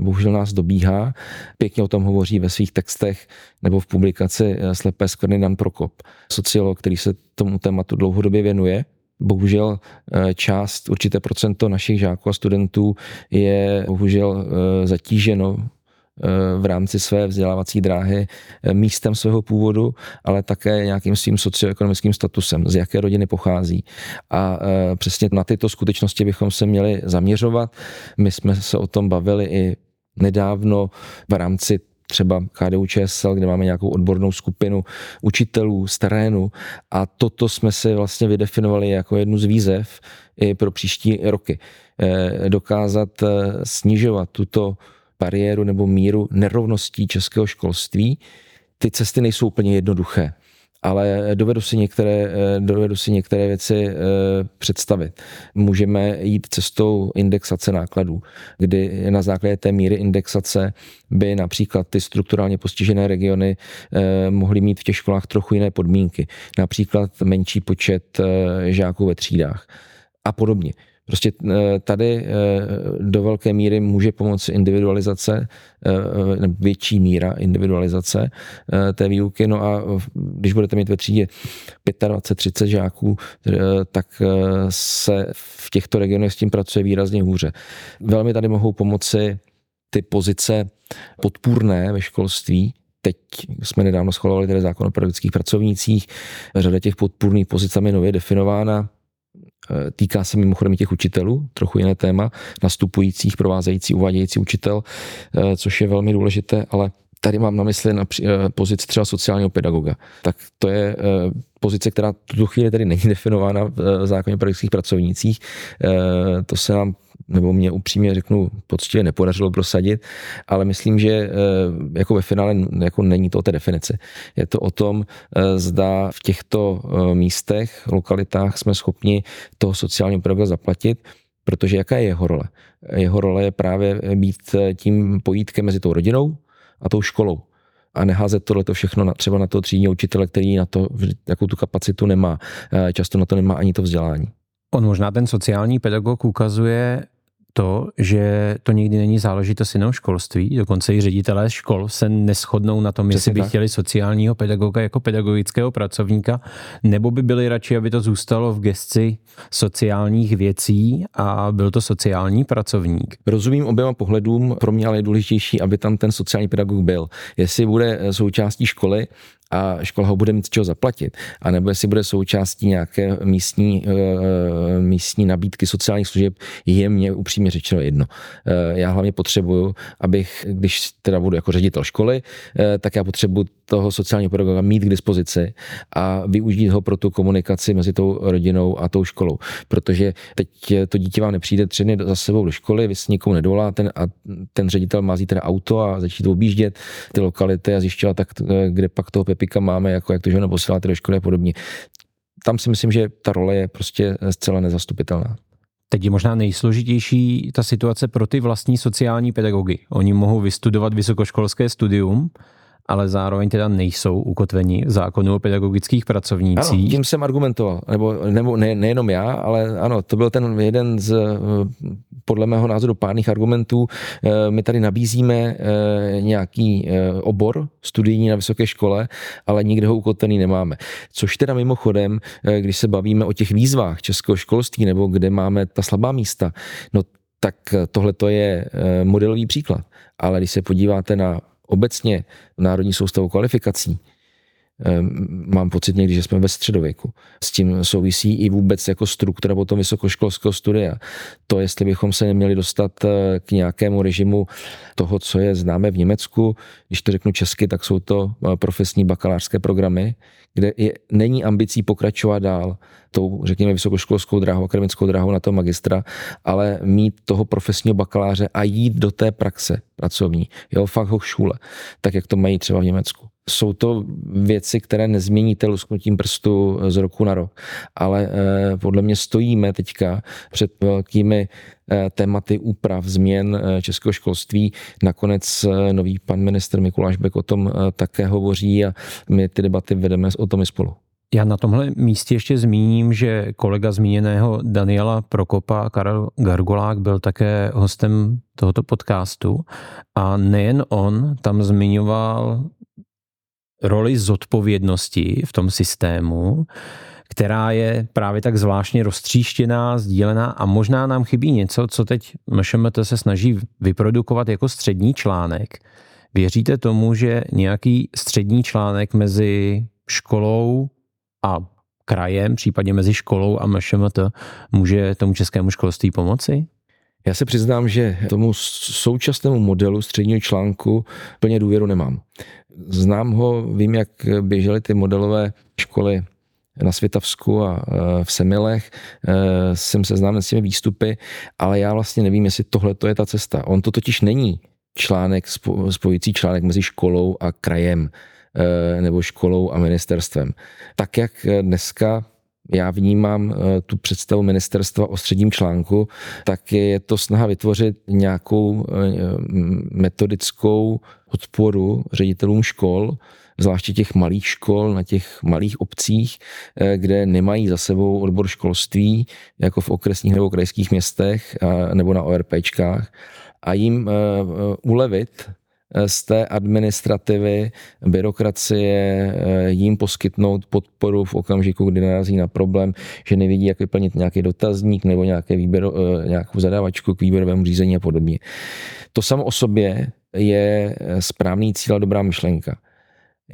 bohužel nás dobíhá. Pěkně o tom hovoří ve svých textech nebo v publikaci eh, Slepé skvrny Dan Prokop, sociolog, který se tomu tématu dlouhodobě věnuje. Bohužel eh, část, určité procento našich žáků a studentů je bohužel zatíženo v rámci své vzdělávací dráhy eh, místem svého původu, ale také nějakým svým socioekonomickým statusem, z jaké rodiny pochází. A eh, přesně na tyto skutečnosti bychom se měli zaměřovat. My jsme se o tom bavili i nedávno v rámci třeba KDU ČSL, kde máme nějakou odbornou skupinu učitelů z terénu a toto jsme si vlastně vydefinovali jako jednu z výzev i pro příští roky. Eh, dokázat snižovat tuto bariéru nebo míru nerovností českého školství. Ty cesty nejsou úplně jednoduché, ale dovedu si některé, dovedu si některé věci eh, představit. Můžeme jít cestou indexace nákladů, kdy na základě té míry indexace by například ty strukturálně postižené regiony eh, mohly mít v těch školách trochu jiné podmínky, například menší počet eh, žáků ve třídách a podobně. Prostě eh, tady eh, do velké míry může pomoci individualizace, eh, větší míra individualizace té výuky. No a když budete mít ve třídě 25-30 žáků, tak se v těchto regionech s tím pracuje výrazně hůře. Velmi tady mohou pomoci ty pozice podpůrné ve školství, Teď jsme nedávno schvalovali tedy zákon o pedagogických pracovnících. Řada těch podpůrných pozic tam je nově definována. Eh, týká se mimochodem těch učitelů, trochu jiné téma, nastupujících, provázející, uvádějící učitel, eh, což je velmi důležité, ale tady mám na mysli na eh, pozici třeba sociálního pedagoga. Tak to je pozice, která v tuto chvíli tady není definována v zákoně o pedagogických pracovnících. To se nám nebo mě upřímně řeknu, poctivě nepodařilo prosadit, ale myslím, že eh, jako ve finále jako není to o té definici. Je to o tom, eh, zda v těchto eh, místech, lokalitách jsme schopni toho sociálního pedagoga zaplatit, protože jaká je jeho role? Jeho role je právě být tím pojítkem mezi tou rodinou a tou školou a neházet tohle všechno na, třeba na toho třídního učitele, který na to jakou tu kapacitu nemá. Často na to nemá ani to vzdělání. On možná ten sociální pedagog ukazuje to, že to nikdy není záležitost jenom školství, dokonce i ředitelé škol se neschodnou na tom, Přesně jestli by tak. chtěli sociálního pedagoga jako pedagogického pracovníka, nebo by byli radši, aby to zůstalo v gesci sociálních věcí a byl to sociální pracovník. Rozumím oběma pohledům, pro mě ale je důležitější, aby tam ten sociální pedagog byl. Jestli bude součástí školy, a škola ho bude mít z čeho zaplatit, a nebo jestli bude součástí nějaké místní, uh, místní nabídky sociálních služeb, je mě upřímně řečeno jedno. Uh, já hlavně potřebuju, abych, když teda budu jako ředitel školy, uh, tak já potřebuji toho sociálního pedagoga mít k dispozici a využít ho pro tu komunikaci mezi tou rodinou a tou školou. Protože teď to dítě vám nepřijde tři dny za sebou do školy, vy si nikomu nedovoláte a ten ředitel má zítra auto a začít objíždět ty lokality a zjišťovat, tak, kde pak toho Epika máme, jako jak to, že neposíláte do školy a podobně. Tam si myslím, že ta role je prostě zcela nezastupitelná. Teď je možná nejsložitější ta situace pro ty vlastní sociální pedagogy. Oni mohou vystudovat vysokoškolské studium, ale zároveň teda nejsou ukotveni v zákonu o pedagogických pracovnících. Ano, tím jsem argumentoval, nebo, nebo ne, nejenom já, ale ano, to byl ten jeden z podle mého názoru pádných argumentů. Eh, my tady nabízíme eh, nějaký eh, obor studijní na vysoké škole, ale nikde ho ukotvený nemáme. Což teda mimochodem, když se bavíme o těch výzvách českého školství, nebo kde máme ta slabá místa, no tak tohle to je modelový příklad. Ale když se podíváte na obecně Národní soustavu kvalifikací, Ehm, mám pocit někdy, že jsme ve středověku. S tím souvisí i vůbec jako struktura potom vysokoškolského studia. To, jestli bychom se neměli dostat eh, k nějakému režimu toho, co je známe v Německu, když to řeknu česky, tak jsou to eh, profesní bakalářské programy, kde je, není ambicí pokračovat dál tou, řekněme, vysokoškolskou dráhou, akademickou dráhou na to magistra, ale mít toho profesního bakaláře a jít do té praxe pracovní, jo, Fachhochschule, tak jak to mají třeba v Německu jsou to věci, které nezměníte lusknutím prstu z roku na rok. Ale eh, podle mě stojíme teďka před velkými tématy úprav, změn eh, českého školství. Nakonec nový pan minister Mikuláš Bek o tom také hovoří a my ty debaty vedeme o tom i spolu. Já na tomhle místě ještě zmíním, že kolega zmíněného Daniela Prokopa, Karel Gargolák, byl také hostem tohoto podcastu a nejen on tam zmiňoval roli zodpovědnosti v tom systému, která je právě tak zvláštně roztříštěná, sdílená a možná nám chybí něco, co teď MŠMT se snaží vyprodukovat jako střední článek. Věříte tomu, že nějaký střední článek mezi školou a krajem, případně mezi školou a MŠMT, může tomu českému školství pomoci? Já se přiznám, že tomu současnému modelu středního článku plně důvěru nemám. Znám ho, vím, jak běžely ty modelové školy na Světavsku a e, v Semilech, e, jsem seznámen s těmi výstupy, ale já vlastně nevím, jestli tohle to je ta cesta. On to totiž není článek, spojící článek mezi školou a krajem e, nebo školou a ministerstvem. Tak, jak dneska já vnímám tu představu ministerstva o středním článku, tak je to snaha vytvořit nějakou metodickou podporu ředitelům škol, zvláště těch malých škol na těch malých obcích, eh, kde nemají za sebou odbor školství, jako v okresních nebo krajských městech nebo na ORPčkách, a jim eh, eh, ulevit z té administrativy, byrokracie, jim poskytnout podporu v okamžiku, kdy narazí na problém, že nevidí, jak vyplnit nějaký dotazník nebo nějaké výběro, nějakou zadávačku k výběrovému řízení a podobně. To samo o sobě je správný cíl a dobrá myšlenka.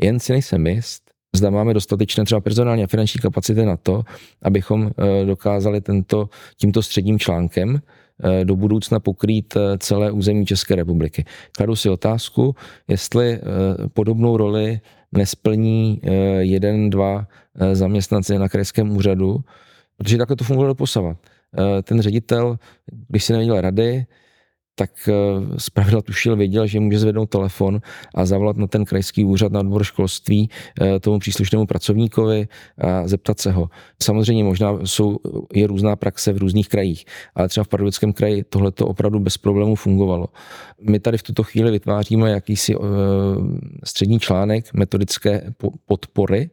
Jen si nejsem jist, zda máme dostatečné třeba personální a finanční kapacity na to, abychom eh, dokázali tento, tímto středním článkem eh, do budoucna pokrýt eh, celé území České republiky. Kladu si otázku, jestli podobnou roli nesplní jeden, dva zaměstnanci na krajském úřadu, protože takhle to funguje doposavat. Ten ředitel, když si nevěděl rady, tak eh, z pravidla tušil, věděl, že může zvednout telefon a zavolat na ten krajský úřad na odbor školství eh, tomu příslušnému pracovníkovi a zeptat se ho. Samozřejmě možná jsou, je různá praxe v různých krajích, ale třeba v Pardubickém kraji tohle to opravdu bez problémů fungovalo. My tady v tuto chvíli vytváříme jakýsi uh, střední článek metodické podpory,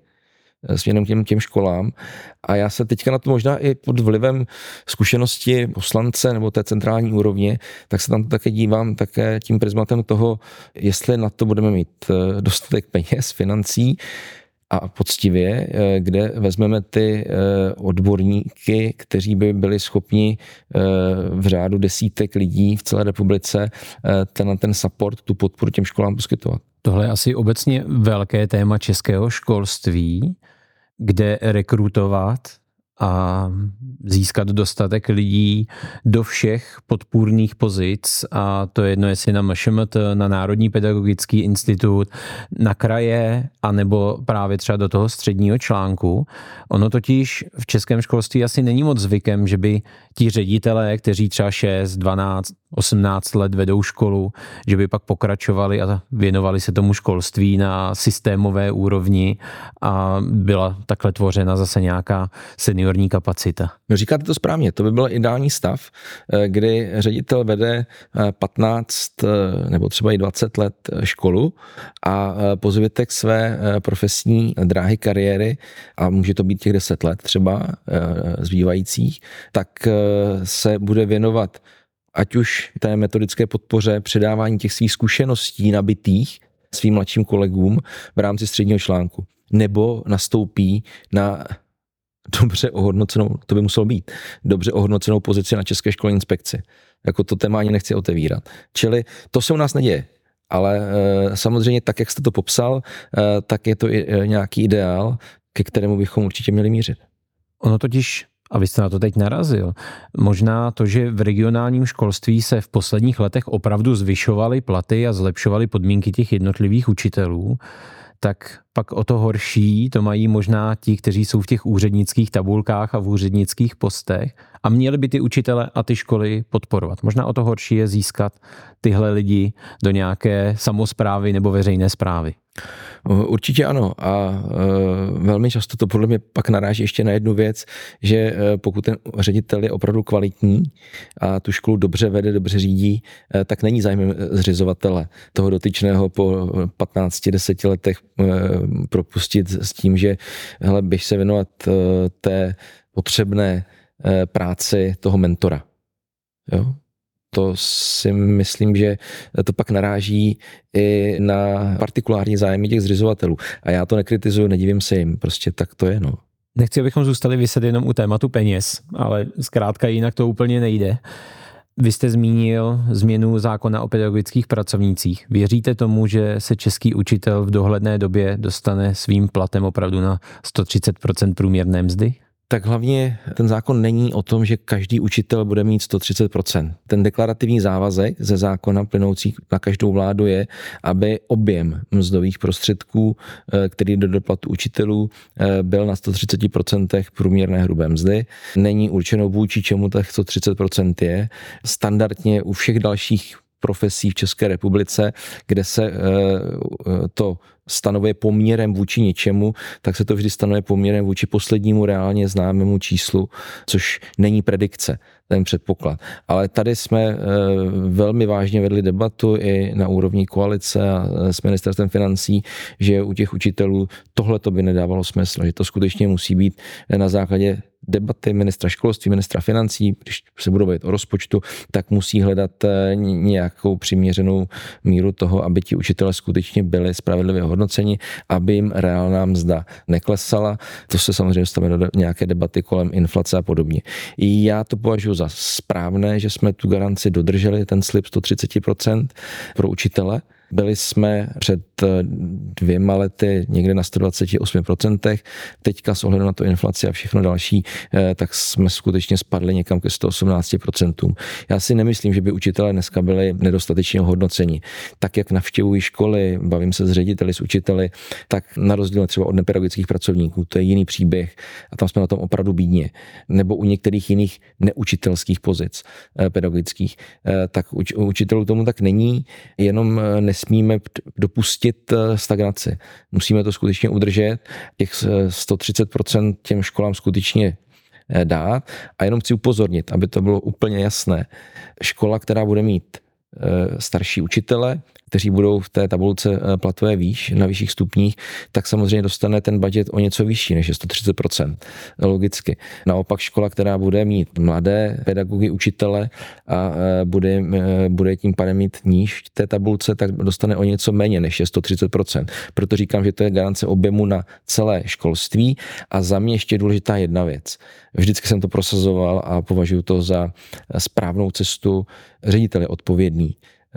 směrem těm, těm školám. A já se teďka na to možná i pod vlivem zkušenosti poslance nebo té centrální úrovně, tak se tam to také dívám také tím prismatem toho, jestli na to budeme mít eh, dostatek peněz, financí, a poctivě, eh, kde vezmeme ty eh, odborníky, kteří by byli schopni v řádu desítek lidí v celé republice ten, ten support, tu podporu těm školám poskytovat. Tohle je asi obecně velké téma českého školství kde rekrutovat a získat dostatek lidí do všech podpůrných pozic a to je jedno, jestli na MŠMT, na Národní pedagogický institut, na kraje, anebo právě třeba do toho středního článku. Ono totiž v českém školství asi není moc zvykem, že by ti ředitelé, kteří třeba 6, 12, 18 let vedou školu, že by pak pokračovali a věnovali se tomu školství na systémové úrovni a byla takhle tvořena zase nějaká seniorní kapacita. No říkáte to správně, to by byl ideální stav, eh, kdy ředitel vede 15 eh, eh, nebo třeba i 20 let školu a po zbytek své profesní dráhy kariéry, a může to být těch 10 let třeba zbývajících, tak se bude věnovat ať už té metodické podpoře, předávání těch svých zkušeností nabitých svým mladším kolegům v rámci středního článku, nebo nastoupí na dobře ohodnocenou, to by muselo být, dobře ohodnocenou pozici na České školní inspekci. Jako to téma ani nechci otevírat. Čili to se u nás neděje. Ale e, samozřejmě tak, jak jste to popsal, e, tak je to i, e, nějaký ideál, ke kterému bychom určitě měli mířit. Ono totiž a vy jste na to teď narazil. Možná to, že v regionálním školství se v posledních letech opravdu zvyšovaly platy a zlepšovaly podmínky těch jednotlivých učitelů, tak pak o to horší to mají možná ti, kteří jsou v těch úřednických tabulkách a v úřednických postech a měli by ty učitele a ty školy podporovat. Možná o to horší je získat tyhle lidi do nějaké samozprávy nebo veřejné zprávy. Určitě ano a e, velmi často to podle mě pak naráží ještě na jednu věc, že e, pokud ten ředitel je opravdu kvalitní a tu školu dobře vede, dobře řídí, e, tak není zájmem zřizovatele toho dotyčného po 15-10 letech propustit s tím, že hele, běž se věnovat té potřebné práci toho mentora. Jo? to si myslím, že to pak naráží i na partikulární zájmy těch zřizovatelů. A já to nekritizuju, nedivím se jim, prostě tak to je. No. Nechci, abychom zůstali vyset jenom u tématu peněz, ale zkrátka jinak to úplně nejde. Vy jste zmínil změnu zákona o pedagogických pracovnících. Věříte tomu, že se český učitel v dohledné době dostane svým platem opravdu na 130% průměrné mzdy? Tak hlavně ten zákon není o tom, že každý učitel bude mít 130%. Ten deklarativní závazek ze zákona plynoucí na každou vládu je, aby objem mzdových prostředků, eh, který do doplatu učitelů eh, byl na 130% průměrné hrubé mzdy. Není určeno vůči čemu těch 130% je. Standardně u všech dalších profesí v České republice, kde se eh, to stanovuje poměrem vůči něčemu, tak se to vždy stanovuje poměrem vůči poslednímu reálně známému číslu, což není predikce, ten předpoklad. Ale tady jsme eh, velmi vážně vedli debatu i na úrovni koalice a eh, s ministerstvem financí, že u těch učitelů tohle to by nedávalo smysl, že to skutečně musí být na základě debaty ministra školství, ministra financí, když se budou bavit o rozpočtu, tak musí hledat eh, nějakou přiměřenou míru toho, aby ti učitelé skutečně byli spravedlivě hodnoceni, aby jim reálná mzda neklesala. To se samozřejmě dostane do nějaké debaty kolem inflace a podobně. Já to považuji za správné, že jsme tu garanci dodrželi, ten slib 130% pro učitele, byli jsme před eh, dvěma lety někde na 128%, teďka s ohledem na to inflaci a všechno další, eh, tak jsme skutečně spadli někam ke 118%. Já si nemyslím, že by učitelé dneska byli nedostatečně hodnoceni. Tak, jak navštěvují školy, bavím se s řediteli, s učiteli, tak na rozdíl třeba od nepedagogických pracovníků, to je jiný příběh a tam jsme na tom opravdu bídně. Nebo u některých jiných neučitelských pozic eh, pedagogických, tak u učitelů tomu tak není, jenom nesmíme dopustit eh, stagnaci. Musíme to skutečně udržet. Těch 130% těm školám skutečně eh, dát. A jenom chci upozornit, aby to bylo úplně jasné. Škola, která bude mít eh, starší učitele, kteří budou v té tabulce eh, platové výš, na vyšších stupních, tak samozřejmě dostane ten budget o něco vyšší než je 130%. Logicky. Naopak škola, která bude mít mladé pedagogy, učitele a eh, bude, eh, bude tím pádem mít níž té tabulce, tak dostane o něco méně než je 130%. Proto říkám, že to je garance objemu na celé školství a za mě ještě důležitá jedna věc. Vždycky jsem to prosazoval a považuji to za správnou cestu. Ředitel je odpovědný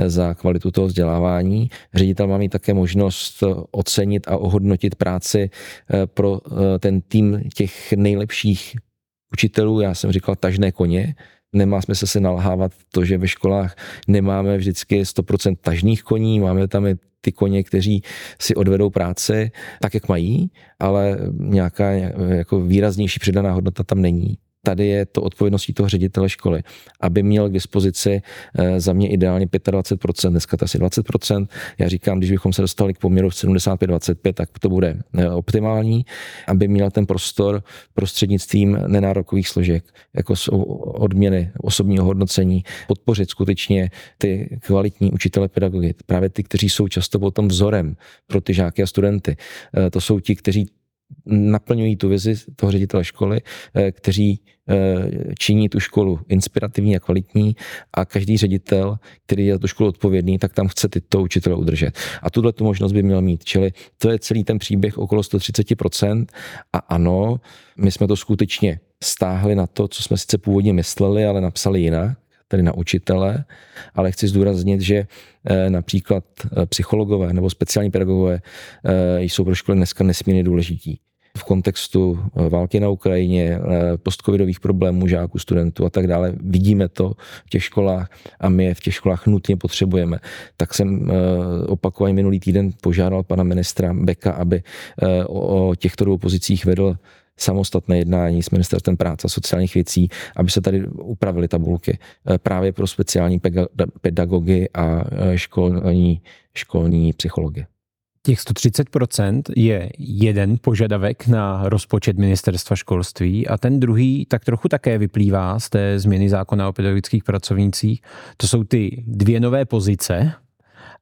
za kvalitu toho vzdělávání. Ředitel má mít také možnost ocenit a ohodnotit práci eh, pro eh, ten tým těch nejlepších učitelů. Já jsem říkal tažné koně, nemá smysl se nalhávat to, že ve školách nemáme vždycky 100% tažných koní, máme tam i ty koně, kteří si odvedou práci tak, jak mají, ale nějaká jako výraznější přidaná hodnota tam není. Tady je to odpovědností toho ředitele školy, aby měl k dispozici eh, za mě ideálně 25%, dneska to asi 20%. Já říkám, když bychom se dostali k poměru 75-25, tak to bude eh, optimální, aby měl ten prostor prostřednictvím nenárokových složek, jako jsou odměny, osobního hodnocení, podpořit skutečně ty kvalitní učitele pedagogy, právě ty, kteří jsou často potom vzorem pro ty žáky a studenty. Eh, to jsou ti, kteří naplňují tu vizi toho ředitele školy, eh, kteří eh, činí tu školu inspirativní a kvalitní a každý ředitel, který je za tu školu odpovědný, tak tam chce tyto učitele udržet. A tuhle tu možnost by měl mít. Čili to je celý ten příběh okolo 130% a ano, my jsme to skutečně stáhli na to, co jsme sice původně mysleli, ale napsali jinak tedy na učitele, ale chci zdůraznit, že eh, například eh, psychologové nebo speciální pedagogové eh, jsou pro školy dneska nesmírně důležití v kontextu války na Ukrajině, postcovidových problémů žáků, studentů a tak dále. Vidíme to v těch školách a my je v těch školách nutně potřebujeme. Tak jsem opakovaně minulý týden požádal pana ministra Beka, aby o těchto dvou pozicích vedl samostatné jednání s ministerstvem práce a sociálních věcí, aby se tady upravily tabulky eh, právě pro speciální pedagogy a eh, školní, školní psychology. Těch 130% je jeden požadavek na rozpočet ministerstva školství a ten druhý tak trochu také vyplývá z té změny zákona o pedagogických pracovnících. To jsou ty dvě nové pozice,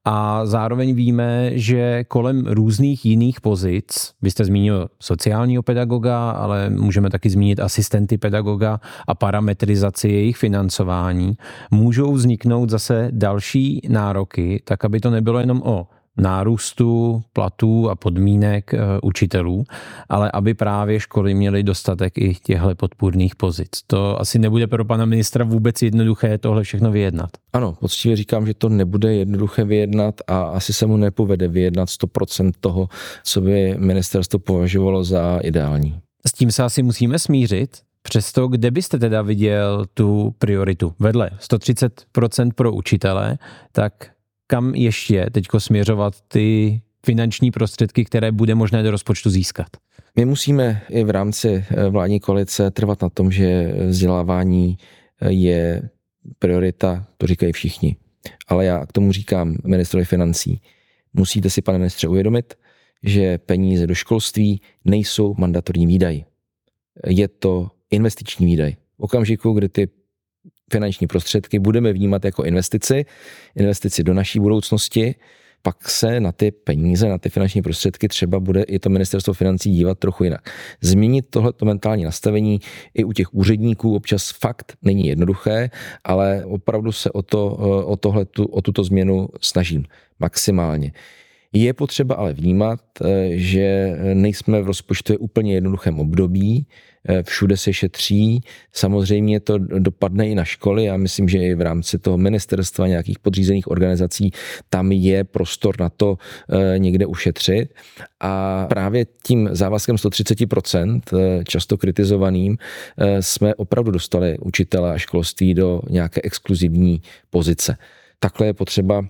a zároveň víme, že kolem různých jiných pozic, vy jste zmínil sociálního pedagoga, ale můžeme taky zmínit asistenty pedagoga a parametrizaci jejich financování, můžou vzniknout zase další nároky, tak aby to nebylo jenom o nárůstu platů a podmínek eh, učitelů, ale aby právě školy měly dostatek i těchto podpůrných pozic. To asi nebude pro pana ministra vůbec jednoduché tohle všechno vyjednat. Ano, poctivě říkám, že to nebude jednoduché vyjednat a asi se mu nepovede vyjednat 100% toho, co by ministerstvo považovalo za ideální. S tím se asi musíme smířit, Přesto, kde byste teda viděl tu prioritu? Vedle 130% pro učitele, tak kam ještě teďko směřovat ty finanční prostředky, které bude možné do rozpočtu získat? My musíme i v rámci eh, vládní koalice trvat na tom, že vzdělávání eh, je priorita, to říkají všichni. Ale já k tomu říkám ministrovi financí. Musíte si, pane ministře, uvědomit, že peníze do školství nejsou mandatorní výdaj. Je to investiční výdaj. V okamžiku, kdy ty finanční prostředky budeme vnímat jako investici, investici do naší budoucnosti, pak se na ty peníze, na ty finanční prostředky třeba bude i to ministerstvo financí dívat trochu jinak. Změnit tohleto mentální nastavení i u těch úředníků občas fakt není jednoduché, ale opravdu se o, to, o, tohletu, o tuto změnu snažím maximálně. Je potřeba ale vnímat, že nejsme v rozpočtu úplně jednoduchém období, všude se šetří. Samozřejmě to dopadne i na školy. Já myslím, že i v rámci toho ministerstva nějakých podřízených organizací tam je prostor na to eh, někde ušetřit. A právě tím závazkem 130%, eh, často kritizovaným, jsme opravdu dostali učitele a školství do nějaké exkluzivní pozice. Takhle je potřeba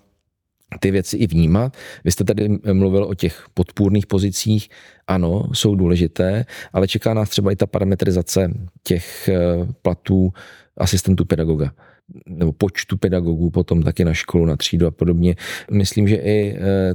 ty věci i vnímat. Vy jste tady mluvil o těch podpůrných pozicích. Ano, jsou důležité, ale čeká nás třeba i ta parametrizace těch eh, platů asistentů pedagoga nebo počtu pedagogů potom taky na školu, na třídu a podobně. Myslím, že i eh,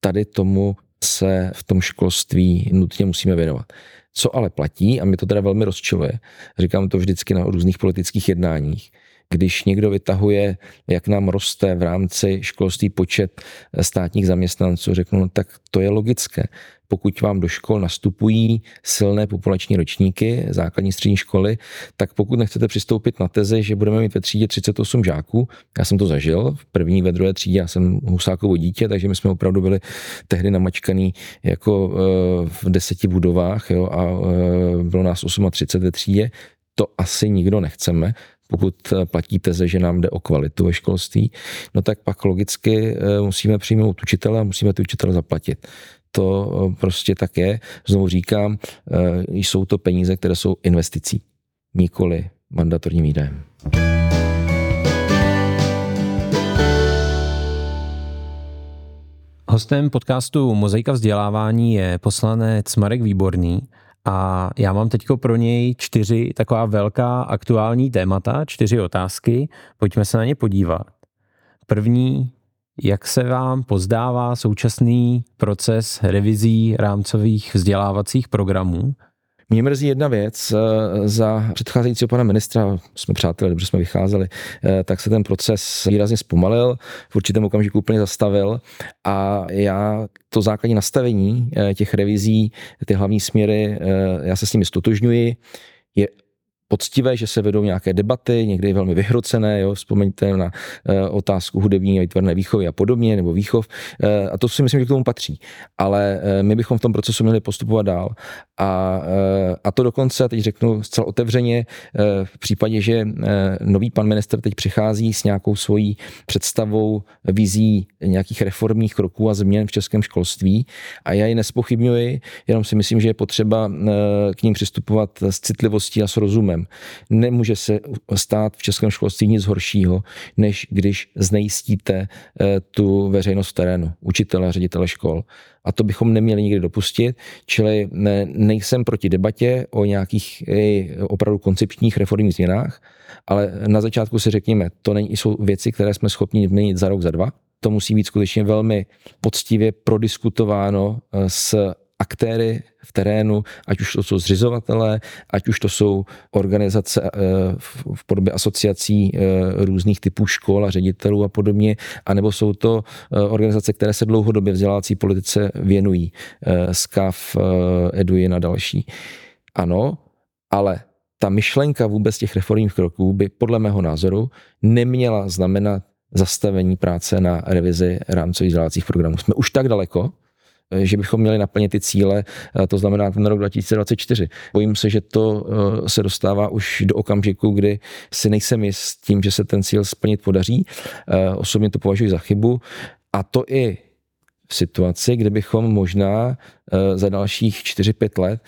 tady tomu se v tom školství nutně musíme věnovat. Co ale platí, a mě to teda velmi rozčiluje, říkám to vždycky na různých politických jednáních, když někdo vytahuje, jak nám roste v rámci školství počet státních zaměstnanců, řeknu, no, tak to je logické. Pokud vám do škol nastupují silné populační ročníky základní střední školy, tak pokud nechcete přistoupit na teze, že budeme mít ve třídě 38 žáků, já jsem to zažil, v první, ve druhé třídě já jsem Husákovo dítě, takže my jsme opravdu byli tehdy namačkaný jako eh, v deseti budovách jo, a eh, bylo nás 38 ve třídě, to asi nikdo nechceme pokud eh, platí teze, že nám jde o kvalitu ve školství, no tak pak logicky eh, musíme přijmout učitele a musíme ty učitele zaplatit. To eh, prostě tak je. Znovu říkám, jsou to peníze, které jsou investicí, nikoli mandatorním výdajem. Hostem podcastu Mozaika vzdělávání je poslanec Marek Výborný A já mám teď pro něj čtyři taková velká aktuální témata, čtyři otázky. Pojďme se na ně podívat. První, jak se vám pozdává současný proces revizí rámcových vzdělávacích programů? Mě mrzí jedna věc, eh, za předcházejícího pana ministra, jsme přátelé, dobře jsme vycházeli, eh, tak se ten proces výrazně zpomalil, v určitém okamžiku úplně zastavil a já to základní nastavení eh, těch revizí, ty hlavní směry, já se s nimi stotožňuji, je poctivé, že se vedou nějaké debaty, někdy velmi vyhrocené, jo, vzpomeňte na e, otázku hudební a výtvarné výchovy a podobně, nebo výchov, e, a to si myslím, že k tomu patří. Ale e, my bychom v tom procesu měli postupovat dál. A, e, a to dokonce, teď řeknu zcela otevřeně, e, v případě, že e, nový pan minister teď přichází s nějakou svojí představou, vizí nějakých reformních kroků a změn v českém školství, a já ji nespochybňuji, jenom si myslím, že je potřeba k ním přistupovat s citlivostí a s rozumem. Nemůže se stát v českém školství nic horšího, než když znejistíte eh, tu veřejnost v terénu, učitele, ředitele škol. A to bychom neměli nikdy dopustit, čili ne, nejsem proti debatě o nějakých opravdu koncepčních reformních změnách, ale na začátku si řekněme, to není, jsou věci, které jsme schopni změnit za rok, za dva. To musí být skutečně velmi poctivě prodiskutováno eh, s aktéry v terénu, ať už to jsou zřizovatelé, ať už to jsou organizace eh, v podobě asociací eh, různých typů škol a ředitelů a podobně, anebo jsou to eh, organizace, které se dlouhodobě vzdělávací politice věnují, SCAF, Eduin a další. Ano, ale ta myšlenka vůbec těch reformních kroků by podle mého názoru neměla znamenat zastavení práce na revizi rámcových vzdělávacích programů. Jsme už tak daleko, že bychom měli naplnit ty cíle, eh, to znamená ten rok 2024. Bojím se, že to eh, se dostává už do okamžiku, kdy si nejsem jist tím, že se ten cíl splnit podaří. Osobně to považuji za chybu. A to i v situaci, kdybychom možná za dalších 4-5 let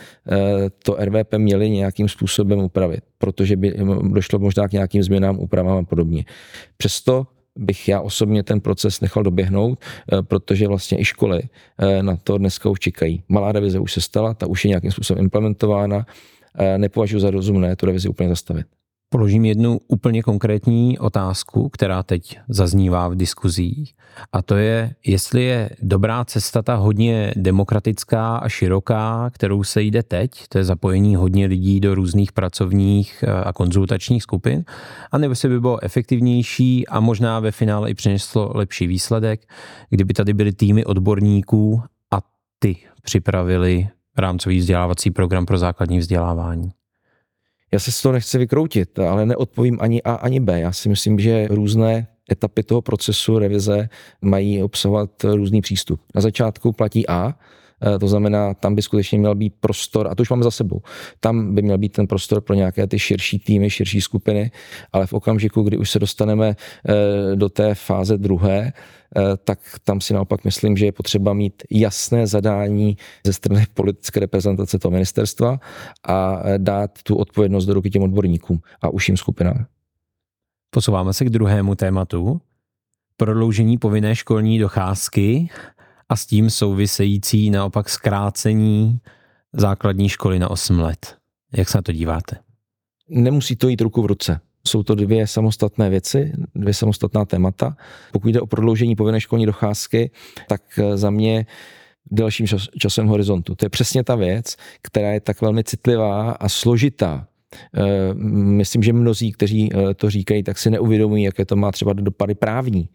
to RVP měli nějakým způsobem upravit, protože by došlo možná k nějakým změnám, úpravám a podobně. Přesto bych já osobně ten proces nechal doběhnout, eh, protože vlastně i školy eh, na to dneska už čekají. Malá revize už se stala, ta už je nějakým způsobem implementována. Eh, nepovažuji za rozumné tu revizi úplně zastavit. Položím jednu úplně konkrétní otázku, která teď zaznívá v diskuzích. A to je, jestli je dobrá cesta ta hodně demokratická a široká, kterou se jde teď, to je zapojení hodně lidí do různých pracovních eh, a konzultačních skupin, anebo se by bylo efektivnější a možná ve finále i přineslo lepší výsledek, kdyby tady byly týmy odborníků a ty připravili rámcový vzdělávací program pro základní vzdělávání. Já se z toho nechci vykroutit, ale neodpovím ani A, ani B. Já si myslím, že různé etapy toho procesu revize mají obsahovat různý přístup. Na začátku platí A, to znamená, tam by skutečně měl být prostor, a to už máme za sebou, tam by měl být ten prostor pro nějaké ty širší týmy, širší skupiny, ale v okamžiku, kdy už se dostaneme e, do té fáze druhé, Eh, tak tam si naopak myslím, že je potřeba mít jasné zadání ze strany politické reprezentace toho ministerstva a eh, dát tu odpovědnost do ruky těm odborníkům a užším skupinám. Posouváme se k druhému tématu. Prodloužení povinné školní docházky a s tím související naopak zkrácení základní školy na 8 let. Jak se na to díváte? Nemusí to jít ruku v ruce. Jsou to dvě samostatné věci, dvě samostatná témata. Pokud jde o prodloužení povinné školní docházky, tak eh, za mě delším čas, časem horizontu. To je přesně ta věc, která je tak velmi citlivá a složitá. Eh, myslím, že mnozí, kteří eh, to říkají, tak si neuvědomují, jaké to má třeba dopady právní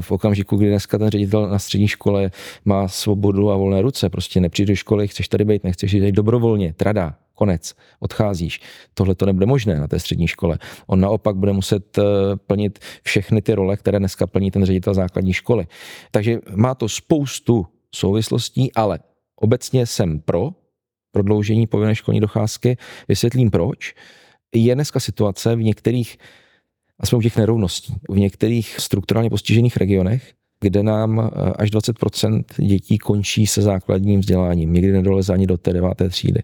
v okamžiku, kdy dneska ten ředitel na střední škole má svobodu a volné ruce, prostě nepřijde do školy, chceš tady být, nechceš jít dobrovolně, trada, konec, odcházíš. Tohle to nebude možné na té střední škole. On naopak bude muset eh, plnit všechny ty role, které dneska plní ten ředitel základní školy. Takže má to spoustu souvislostí, ale obecně jsem pro prodloužení povinné školní docházky. Vysvětlím proč. Je dneska situace v některých, aspoň těch nerovností, v některých strukturálně postižených regionech, kde nám eh, až 20% dětí končí se základním vzděláním. Někdy nedoleze ani do té deváté třídy.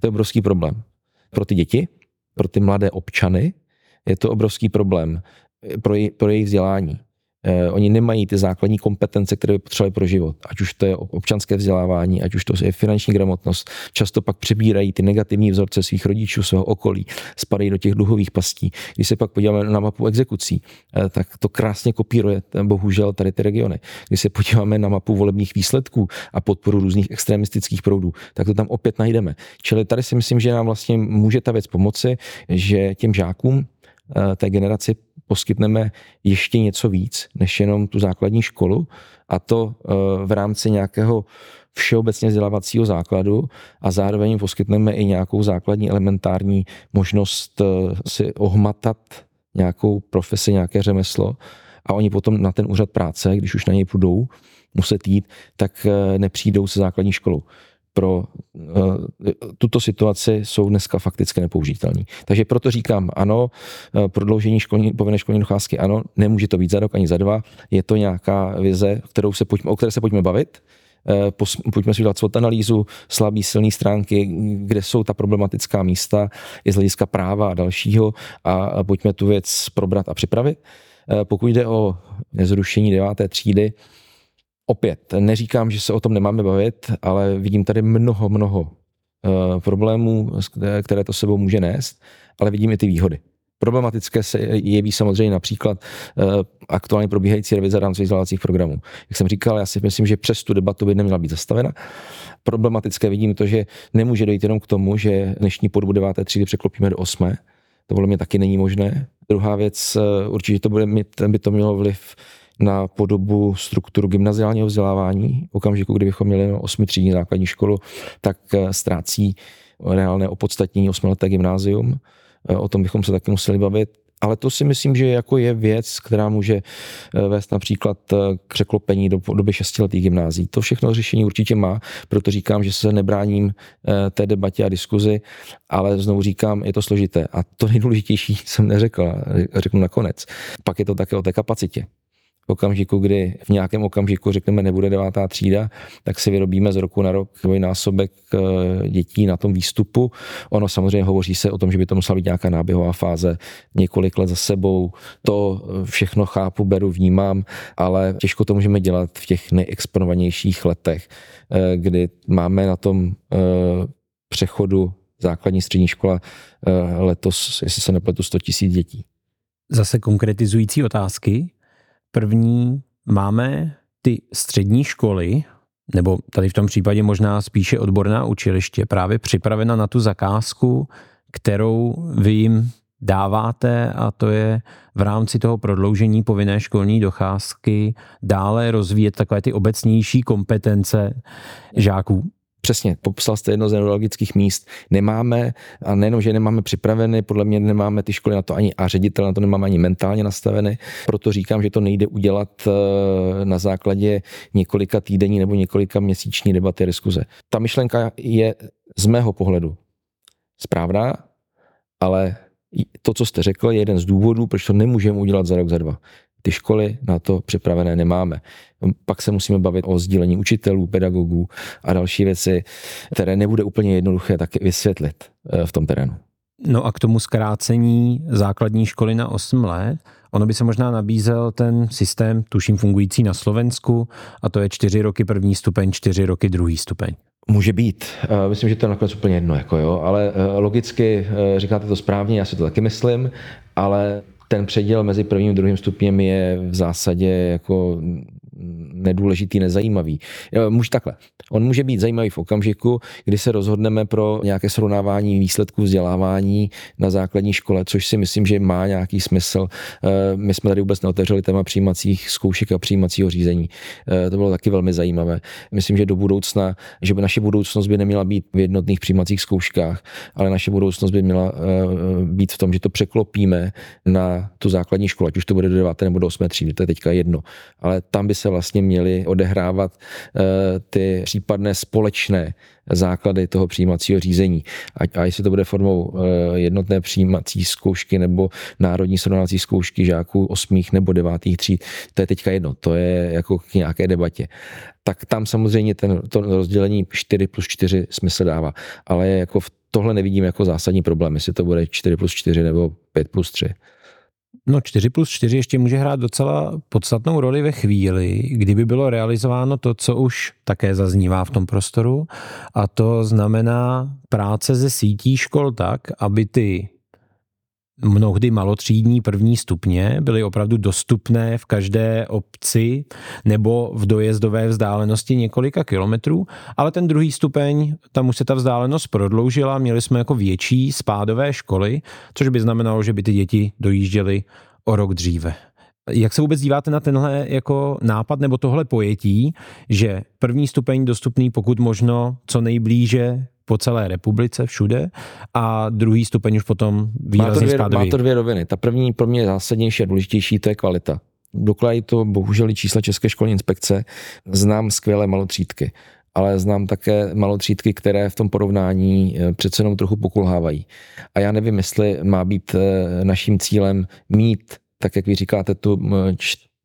To je obrovský problém. Pro ty děti, pro ty mladé občany, je to obrovský problém pro, jej, pro jejich vzdělání. Eh, oni nemají ty základní kompetence, které by potřebovali pro život. Ať už to je občanské vzdělávání, ať už to je finanční gramotnost. Často pak přebírají ty negativní vzorce svých rodičů, svého okolí, spadají do těch dluhových pastí. Když se pak podíváme na mapu exekucí, eh, tak to krásně kopíruje bohužel tady ty regiony. Když se podíváme na mapu volebních výsledků a podporu různých extremistických proudů, tak to tam opět najdeme. Čili tady si myslím, že nám vlastně může ta věc pomoci, že těm žákům eh, té generaci poskytneme ještě něco víc, než jenom tu základní školu a to eh, v rámci nějakého všeobecně vzdělávacího základu a zároveň poskytneme i nějakou základní elementární možnost eh, si ohmatat nějakou profesi, nějaké řemeslo a oni potom na ten úřad práce, když už na něj půjdou, muset jít, tak eh, nepřijdou se základní školou pro uh, tuto situaci jsou dneska fakticky nepoužitelní. Takže proto říkám ano, uh, prodloužení školní, povinné školní docházky ano, nemůže to být za rok ani za dva, je to nějaká vize, kterou se pojďme, o které se pojďme bavit, uh, pojďme si udělat svou analýzu, slabý, silné stránky, kde jsou ta problematická místa, i z hlediska práva a dalšího a pojďme tu věc probrat a připravit. Pokud jde o nezrušení deváté třídy, Opět, neříkám, že se o tom nemáme bavit, ale vidím tady mnoho, mnoho uh, problémů, které to sebou může nést, ale vidím i ty výhody. Problematické se jeví samozřejmě například uh, aktuálně probíhající revize rámcových vzdělávacích programů. Jak jsem říkal, já si myslím, že přes tu debatu by neměla být zastavena. Problematické vidím to, že nemůže dojít jenom k tomu, že dnešní podobu deváté třídy překlopíme do osmé. To podle mě taky není možné. Druhá věc, uh, určitě to bude mít, by to mělo vliv na podobu strukturu gymnaziálního vzdělávání. V okamžiku, kdybychom měli osmi třídní základní školu, tak eh, ztrácí reálné opodstatnění osmileté gymnázium. Eh, o tom bychom se taky museli bavit. Ale to si myslím, že jako je věc, která může eh, vést například k překlopení do doby šestiletých gymnází. To všechno řešení určitě má, proto říkám, že se nebráním té debatě a diskuzi, ale znovu říkám, je to složité. A to nejdůležitější jsem neřekl, řeknu nakonec. Pak je to také o té kapacitě v okamžiku, kdy v nějakém okamžiku řekneme nebude devátá třída, tak si vyrobíme z roku na rok dvojnásobek eh, dětí na tom výstupu. Ono samozřejmě hovoří se o tom, že by to musela být nějaká náběhová fáze několik let za sebou. To všechno chápu, beru, vnímám, ale těžko to můžeme dělat v těch nejexponovanějších letech, eh, kdy máme na tom eh, přechodu základní střední škola letos, jestli se nepletu, 100 tisíc dětí. Zase konkretizující otázky. První máme ty střední školy, nebo tady v tom případě možná spíše odborná učiliště, právě připravena na tu zakázku, kterou vy jim dáváte a to je v rámci toho prodloužení povinné školní docházky dále rozvíjet takové ty obecnější kompetence žáků. Přesně, popsal jste jedno z neurologických míst. Nemáme, a nejenom, že nemáme připraveny, podle mě nemáme ty školy na to ani a ředitel na to nemáme ani mentálně nastaveny. Proto říkám, že to nejde udělat eh, na základě několika týdenní nebo několika měsíční debaty a diskuze. Ta myšlenka je z mého pohledu správná, ale to, co jste řekl, je jeden z důvodů, proč to nemůžeme udělat za rok, za dva. Ty školy na to připravené nemáme. Pak se musíme bavit o sdílení učitelů, pedagogů a další věci, které nebude úplně jednoduché taky vysvětlit eh, v tom terénu. No a k tomu zkrácení základní školy na 8 let, ono by se možná nabízel ten systém, tuším fungující na Slovensku, a to je 4 roky první stupeň, 4 roky druhý stupeň. Může být. Eh, myslím, že to je nakonec úplně jedno, jako jo, ale eh, logicky říkáte to správně, já si to taky myslím, ale ten předěl mezi prvním a druhým stupněm je v zásadě jako nedůležitý, nezajímavý. Může takhle. On může být zajímavý v okamžiku, kdy se rozhodneme pro nějaké srovnávání výsledků vzdělávání na základní škole, což si myslím, že má nějaký smysl. Eh, my jsme tady vůbec neotevřeli téma přijímacích zkoušek a přijímacího řízení. Eh, to bylo taky velmi zajímavé. Myslím, že do budoucna, že by naše budoucnost by neměla být v jednotných přijímacích zkouškách, ale naše budoucnost by měla eh, být v tom, že to překlopíme na tu základní školu, ať už to bude do 9. nebo do 8. třídy, to je teďka jedno. Ale tam by se vlastně měly odehrávat eh, ty případné společné základy toho přijímacího řízení. A, a jestli to bude formou eh, jednotné přijímací zkoušky nebo národní srovnávací zkoušky žáků osmých nebo devátých tříd, to je teďka jedno, to je jako k nějaké debatě. Tak tam samozřejmě ten, to rozdělení 4 plus 4 smysl dává. Ale jako v tohle nevidím jako zásadní problém, jestli to bude 4 plus 4 nebo 5 plus 3. No 4 plus 4 ještě může hrát docela podstatnou roli ve chvíli, kdyby bylo realizováno to, co už také zaznívá v tom prostoru. A to znamená práce ze sítí škol tak, aby ty mnohdy malotřídní první stupně byly opravdu dostupné v každé obci nebo v dojezdové vzdálenosti několika kilometrů, ale ten druhý stupeň, tam už se ta vzdálenost prodloužila, měli jsme jako větší spádové školy, což by znamenalo, že by ty děti dojížděly o rok dříve. Jak se vůbec díváte na tenhle jako nápad nebo tohle pojetí, že první stupeň dostupný pokud možno co nejblíže po celé republice, všude, a druhý stupeň už potom výrazně má to dvě, má to dvě roviny. Ta první pro mě zásadnější a důležitější, to je kvalita. Doklají to bohužel i čísla České školní inspekce. Znám skvělé malotřídky, ale znám také malotřídky, které v tom porovnání eh, přece jenom trochu pokulhávají. A já nevím, jestli má být eh, naším cílem mít, tak jak vy říkáte, tu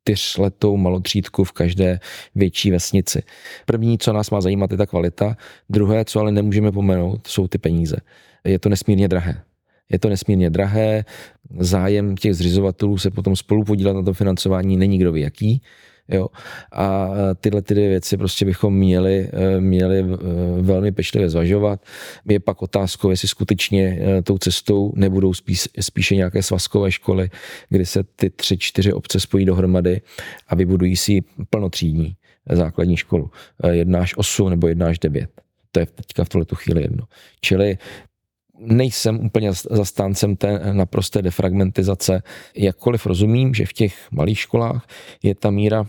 čtyřletou malotřídku v každé větší vesnici. První, co nás má zajímat, je ta kvalita. Druhé, co ale nemůžeme pomenout, jsou ty peníze. Je to nesmírně drahé. Je to nesmírně drahé, zájem těch zřizovatelů se potom spolu podílet na tom financování není kdo ví jaký. Jo? A tyhle ty věci prostě bychom měli, e, měli e, velmi pečlivě zvažovat. Je pak otázkou, jestli skutečně e, tou cestou nebudou spíš, spíše nějaké svazkové školy, kdy se ty tři, čtyři obce spojí dohromady a vybudují si plnotřídní základní školu. Až osm nebo jedna až devět. To je teďka v tuhle chvíli jedno. Čili nejsem úplně zastáncem té naprosté defragmentizace, jakkoliv rozumím, že v těch malých školách je ta míra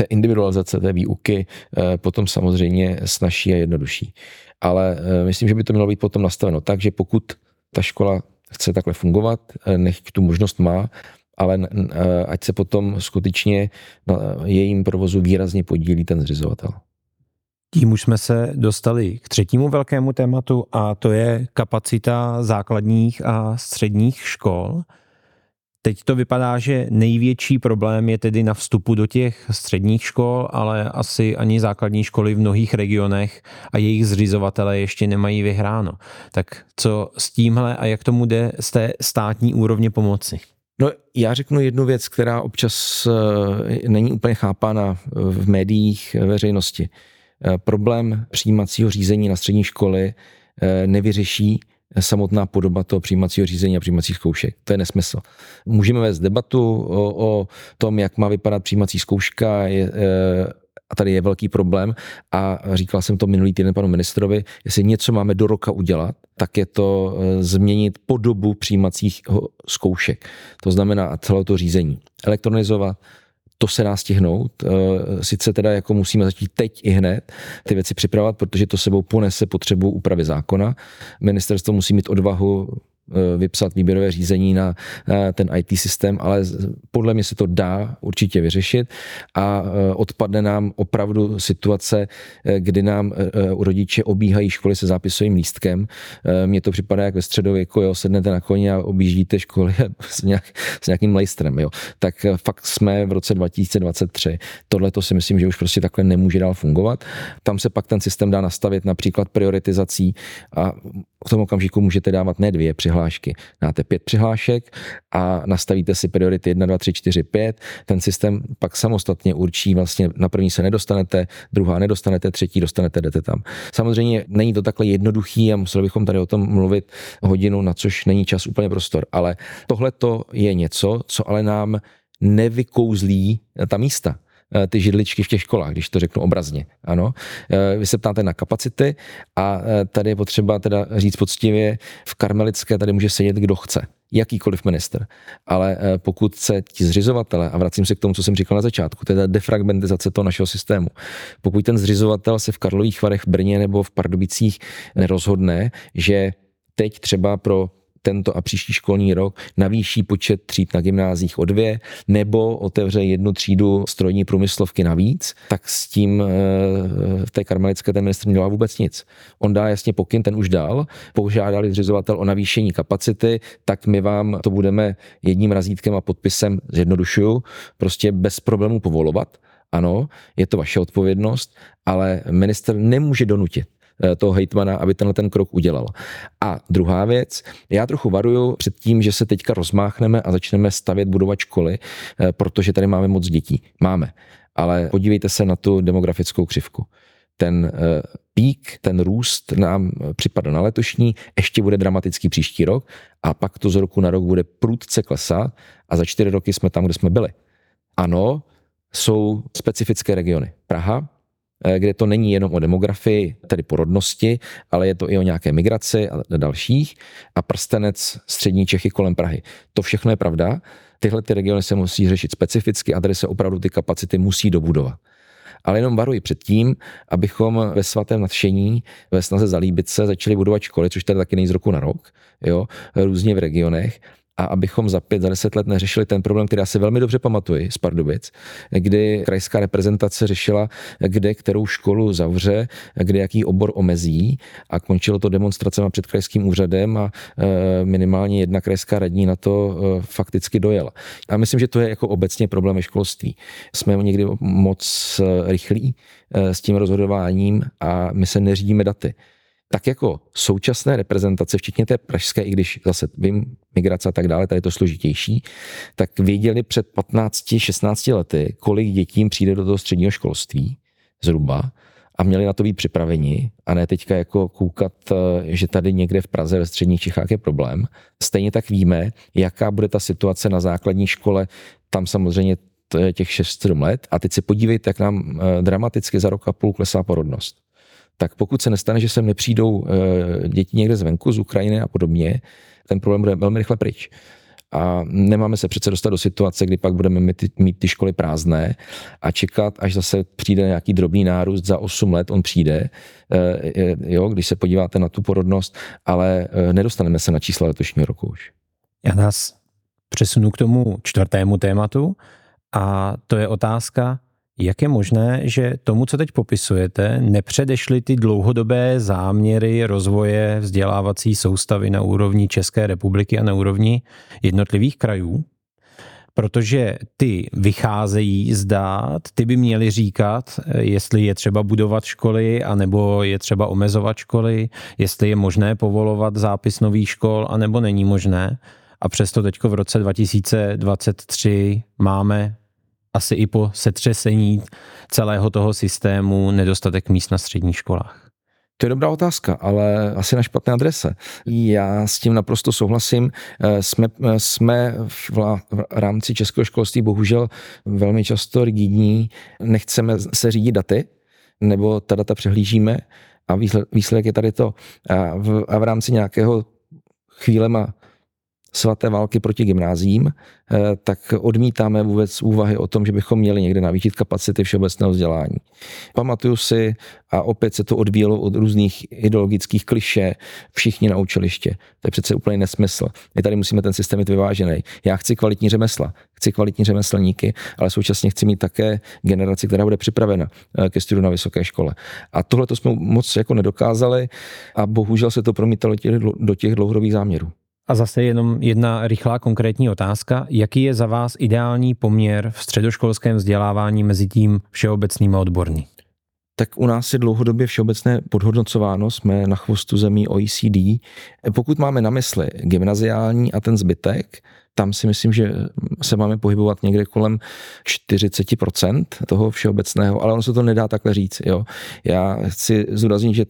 té individualizace té výuky eh, potom samozřejmě snažší a jednodušší. Ale eh, myslím, že by to mělo být potom nastaveno tak, že pokud ta škola chce takhle fungovat, eh, nech tu možnost má, ale ať se potom skutečně na jejím provozu výrazně podílí ten zřizovatel. Tím už jsme se dostali k třetímu velkému tématu a to je kapacita základních a středních škol. Teď to vypadá, že největší problém je tedy na vstupu do těch středních škol, ale asi ani základní školy v mnohých regionech a jejich zřizovatele ještě nemají vyhráno. Tak co s tímhle a jak tomu jde z té státní úrovně pomoci? No, já řeknu jednu věc, která občas eh, není úplně chápána v médiích veřejnosti. Eh, problém přijímacího řízení na střední školy eh, nevyřeší samotná podoba toho přijímacího řízení a přijímacích zkoušek. To je nesmysl. Můžeme vést debatu o, o tom, jak má vypadat přijímací zkouška, je, eh, a tady je velký problém a říkal jsem to minulý týden panu ministrovi, jestli něco máme do roka udělat, tak je to změnit podobu přijímacích zkoušek. To znamená celé to řízení. Elektronizovat, to se dá stihnout. Eh, sice teda jako musíme začít teď i hned ty věci připravovat, protože to sebou ponese potřebu úpravy zákona. Ministerstvo musí mít odvahu vypsat výběrové řízení na ten IT systém, ale podle mě se to dá určitě vyřešit a eh, odpadne nám opravdu situace, eh, kdy nám rodiče obíhají školy se zápisovým lístkem. Mně to připadá jak ve středověku, jo, sednete na koně a objíždíte školy s, nějak, s nějakým lejstrem. Jo. Tak fakt jsme v roce 2023. Tohle to si myslím, že už prostě takhle nemůže dál fungovat. Tam se pak ten systém dá nastavit například prioritizací a v tom okamžiku můžete dávat ne dvě přihlášky, dáte pět přihlášek a nastavíte si priority 1, 2, 3, 4, 5. Ten systém pak samostatně určí, vlastně na první se nedostanete, druhá nedostanete, třetí dostanete, jdete tam. Samozřejmě není to takhle jednoduchý a museli bychom tady o tom mluvit hodinu, na což není čas úplně prostor, ale tohle to je něco, co ale nám nevykouzlí ta místa. Eh, ty židličky v těch školách, když to řeknu obrazně. Ano. Eh, vy se ptáte na kapacity a eh, tady je potřeba teda říct poctivě, v Karmelické tady může sedět kdo chce jakýkoliv minister. Ale pokud se ti zřizovatele, a vracím se k tomu, co jsem říkal na začátku, to je ta defragmentizace toho našeho systému. Pokud ten zřizovatel se v Karlových Varech, v Brně nebo v Pardubicích nerozhodne, že teď třeba pro tento a příští školní rok navýší počet tříd na gymnázích o dvě, nebo otevře jednu třídu strojní průmyslovky navíc, tak s tím v eh, té karmelické ten ministr nedělá vůbec nic. On dá jasně pokyn, ten už dal, požádali zřizovatel o navýšení kapacity, tak my vám to budeme jedním razítkem a podpisem zjednodušuju, prostě bez problémů povolovat. Ano, je to vaše odpovědnost, ale minister nemůže donutit toho hejtmana, aby tenhle ten krok udělal. A druhá věc, já trochu varuju před tím, že se teďka rozmáchneme a začneme stavět, budovat školy, protože tady máme moc dětí. Máme. Ale podívejte se na tu demografickou křivku ten eh, pík, ten růst nám připadá na letošní, ještě bude dramatický příští rok a pak to z roku na rok bude prudce klesat a za čtyři roky jsme tam, kde jsme byli. Ano, jsou specifické regiony. Praha, eh, kde to není jenom o demografii, tedy porodnosti, ale je to i o nějaké migraci a dalších a prstenec střední Čechy kolem Prahy. To všechno je pravda. Tyhle ty regiony se musí řešit specificky a tady se opravdu ty kapacity musí dobudovat ale jenom varuji před tím, abychom ve svatém nadšení, ve snaze zalíbit se, začali budovat školy, což tady taky není z roku na rok, jo, různě v regionech, a abychom za pět, za deset let neřešili ten problém, který já si velmi dobře pamatuji z Pardubic, kdy krajská reprezentace řešila, kde kterou školu zavře, kde jaký obor omezí a končilo to demonstracemi před krajským úřadem a e, minimálně jedna krajská radní na to e, fakticky dojela. A myslím, že to je jako obecně problém ve školství. Jsme někdy moc e, rychlí s tím rozhodováním a my se neřídíme daty tak jako současné reprezentace, včetně té pražské, i když zase vím, migrace a tak dále, tady je to složitější, tak věděli před 15-16 lety, kolik dětí přijde do toho středního školství zhruba a měli na to být připraveni a ne teďka jako koukat, eh, že tady někde v Praze ve středních Čechách je problém. Stejně tak víme, jaká bude ta situace na základní škole, tam samozřejmě těch 6-7 let a teď se podívejte, jak nám eh, dramaticky za rok a půl klesá porodnost tak pokud se nestane, že sem nepřijdou eh, děti někde zvenku, z Ukrajiny a podobně, ten problém bude velmi rychle pryč. A nemáme se přece dostat do situace, kdy pak budeme mít ty, mít ty školy prázdné a čekat, až zase přijde nějaký drobný nárůst, za 8 let on přijde, eh, jo, když se podíváte na tu porodnost, ale eh, nedostaneme se na čísla letošního roku už. Já nás přesunu k tomu čtvrtému tématu a to je otázka, jak je možné, že tomu, co teď popisujete, nepředešly ty dlouhodobé záměry rozvoje vzdělávací soustavy na úrovni České republiky a na úrovni jednotlivých krajů? Protože ty vycházejí z dát, ty by měly říkat, jestli je třeba budovat školy, anebo je třeba omezovat školy, jestli je možné povolovat zápis nových škol, anebo není možné. A přesto teď v roce 2023 máme asi i po setřesení celého toho systému nedostatek míst na středních školách? To je dobrá otázka, ale asi na špatné adrese. Já s tím naprosto souhlasím. Eh, jsme, eh, jsme v, v rámci českého školství bohužel velmi často rigidní. Nechceme se řídit daty, nebo ta data přehlížíme a výsledek je tady to. A v, a v rámci nějakého chvílema svaté války proti gymnázím, eh, tak odmítáme vůbec úvahy o tom, že bychom měli někde navýšit kapacity všeobecného vzdělání. Pamatuju si, a opět se to odvíjelo od různých ideologických kliše, všichni na učiliště. To je přece úplně nesmysl. My tady musíme ten systém mít vyvážený. Já chci kvalitní řemesla, chci kvalitní řemeslníky, ale současně chci mít také generaci, která bude připravena eh, ke studiu na vysoké škole. A tohle to jsme moc jako nedokázali a bohužel se to promítalo do těch dlouhodobých záměrů. A zase jenom jedna rychlá konkrétní otázka. Jaký je za vás ideální poměr v středoškolském vzdělávání mezi tím všeobecným a odborným? tak u nás je dlouhodobě všeobecné podhodnocováno, jsme na chvostu zemí OECD. Pokud máme na mysli gymnaziální a ten zbytek, tam si myslím, že se máme pohybovat někde kolem 40% toho všeobecného, ale ono se to nedá takhle říct. Jo. Já chci zúraznit, že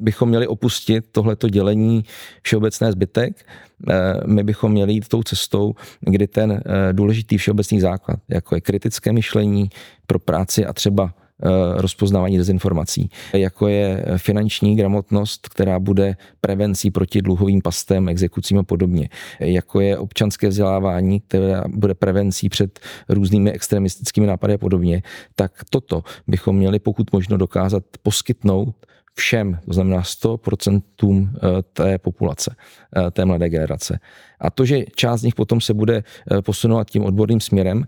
bychom měli opustit tohleto dělení všeobecné zbytek. Eh, my bychom měli jít tou cestou, kdy ten eh, důležitý všeobecný základ, jako je kritické myšlení pro práci a třeba eh, rozpoznávání dezinformací, jako je finanční gramotnost, která bude prevencí proti dluhovým pastem, exekucím a podobně, jako je občanské vzdělávání, která bude prevencí před různými extremistickými nápady a podobně, tak toto bychom měli pokud možno dokázat poskytnout všem, to znamená 100% eh, té populace, eh, té mladé generace. A to, že část z nich potom se bude eh, posunovat tím odborným směrem,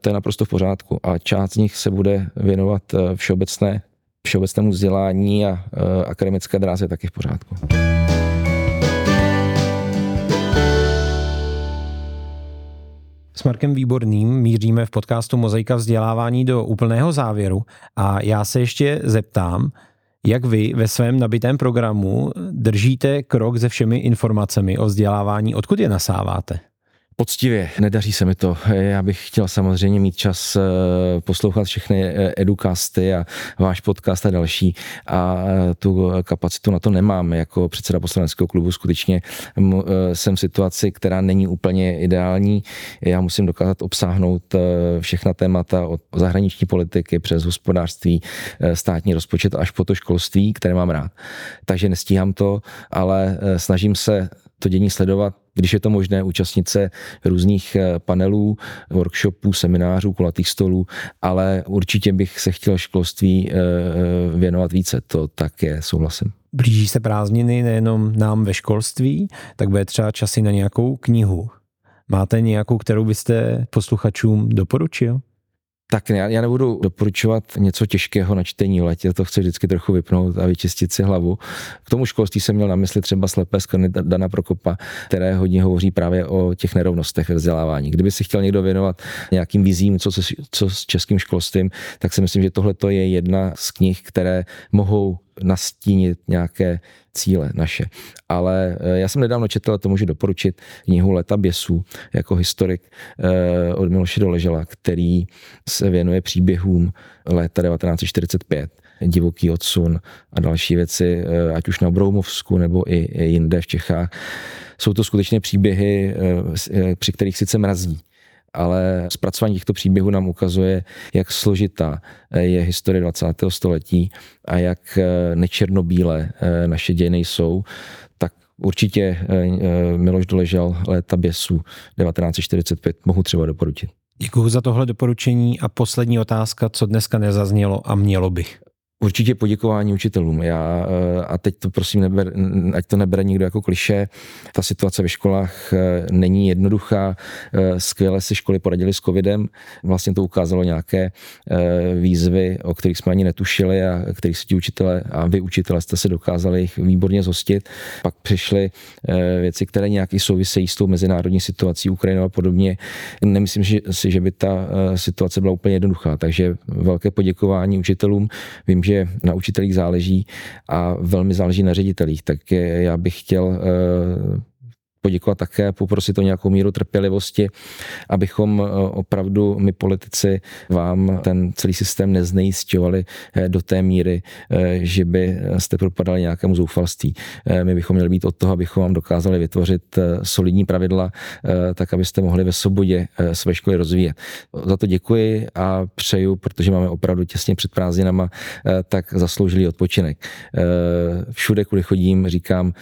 to je naprosto v pořádku. A část z nich se bude věnovat všeobecné, všeobecnému vzdělání a akademické dráze taky v pořádku. S Markem Výborným míříme v podcastu Mozaika vzdělávání do úplného závěru a já se ještě zeptám, Jak vy ve svém nabitém programu držíte krok se všemi informacemi o vzdělávání, odkud je nasáváte? Poctivě, nedaří se mi to. Já bych chtěl samozřejmě mít čas eh, poslouchat všechny eh, edukasty a váš podcast a další a eh, tu kapacitu na to nemám. Jako předseda poslaneckého klubu skutečně jsem v situaci, která není úplně ideální. Já musím dokázat obsáhnout všechna témata od zahraniční politiky přes hospodářství, státní rozpočet až po to školství, které mám rád. Takže nestíhám to, ale snažím se to dění sledovat, když je to možné, účastnit se různých eh, panelů, workshopů, seminářů, kulatých stolů, ale určitě bych se chtěl školství eh, eh, věnovat více, to tak je, souhlasím. Blíží se prázdniny nejenom nám ve školství, tak bude třeba časy na nějakou knihu. Máte nějakou, kterou byste posluchačům doporučil? Tak já, já nebudu doporučovat něco těžkého na čtení v letě, to chci vždycky trochu vypnout a vyčistit si hlavu. K tomu školství jsem měl na mysli třeba slepé skrny Dana Prokopa, které hodně hovoří právě o těch nerovnostech ve vzdělávání. Kdyby si chtěl někdo věnovat nějakým vizím, co, se, co s českým školstvím, tak si myslím, že tohle je jedna z knih, které mohou nastínit nějaké cíle naše. Ale eh, já jsem nedávno četl, a to můžu doporučit, knihu Leta běsů jako historik eh, od Miloše Doležela, který se věnuje příběhům léta 1945 divoký odsun a další věci, eh, ať už na Broumovsku nebo i jinde v Čechách. Jsou to skutečně příběhy, při kterých sice mrazí, ale zpracování těchto příběhů nám ukazuje, jak složitá je historie 20. století a jak eh, nečernobílé eh, naše dějiny jsou, tak určitě eh, Miloš Doležal Léta běsů 1945 mohu třeba doporučit. Děkuji za tohle doporučení a poslední otázka, co dneska nezaznělo a mělo bych. Určitě poděkování učitelům. Já, eh, a teď to prosím, neber, ať to nebere nikdo jako kliše. Ta situace ve školách eh, není jednoduchá. Eh, skvěle si školy poradili s covidem. Vlastně to ukázalo nějaké výzvy, o kterých jsme ani netušili a kterých si ti učitelé a vy učitelé jste se dokázali jich výborně zhostit. Pak přišly věci, které nějaký souvisejí s tou mezinárodní situací Ukrajinou a podobně. Nemyslím si, že by ta situace byla úplně jednoduchá, takže velké poděkování učitelům. Vím, že na učitelích záleží a velmi záleží na ředitelích, tak já bych chtěl eh, poděkovat také, poprosit o nějakou míru trpělivosti, abychom eh, opravdu my politici vám ten celý systém neznejistěvali eh, do té míry, eh, že by jste propadali nějakému zoufalství. My bychom měli být od toho, abychom vám dokázali vytvořit solidní pravidla, tak abyste mohli ve svobodě své školy rozvíjet. Za to děkuji a přeju, protože máme opravdu těsně před prázdninama, tak zasloužilý odpočinek. Všude, kudy chodím, říkám,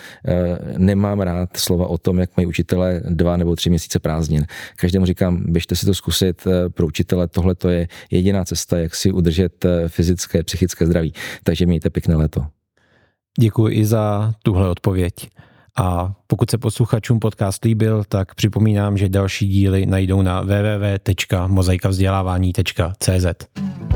nemám rád slova o tom, tom, jak mají učitelé dva nebo tři měsíce prázdnin. Každému říkám, běžte si to zkusit, eh, pro učitele tohle to je jediná cesta, jak si udržet eh, fyzické, psychické zdraví. Takže mějte pěkné léto. Děkuji i za tuhle odpověď. A pokud se posluchačům podcast líbil, tak připomínám, že další díly najdou na www.mozaikavzdělávání.cz.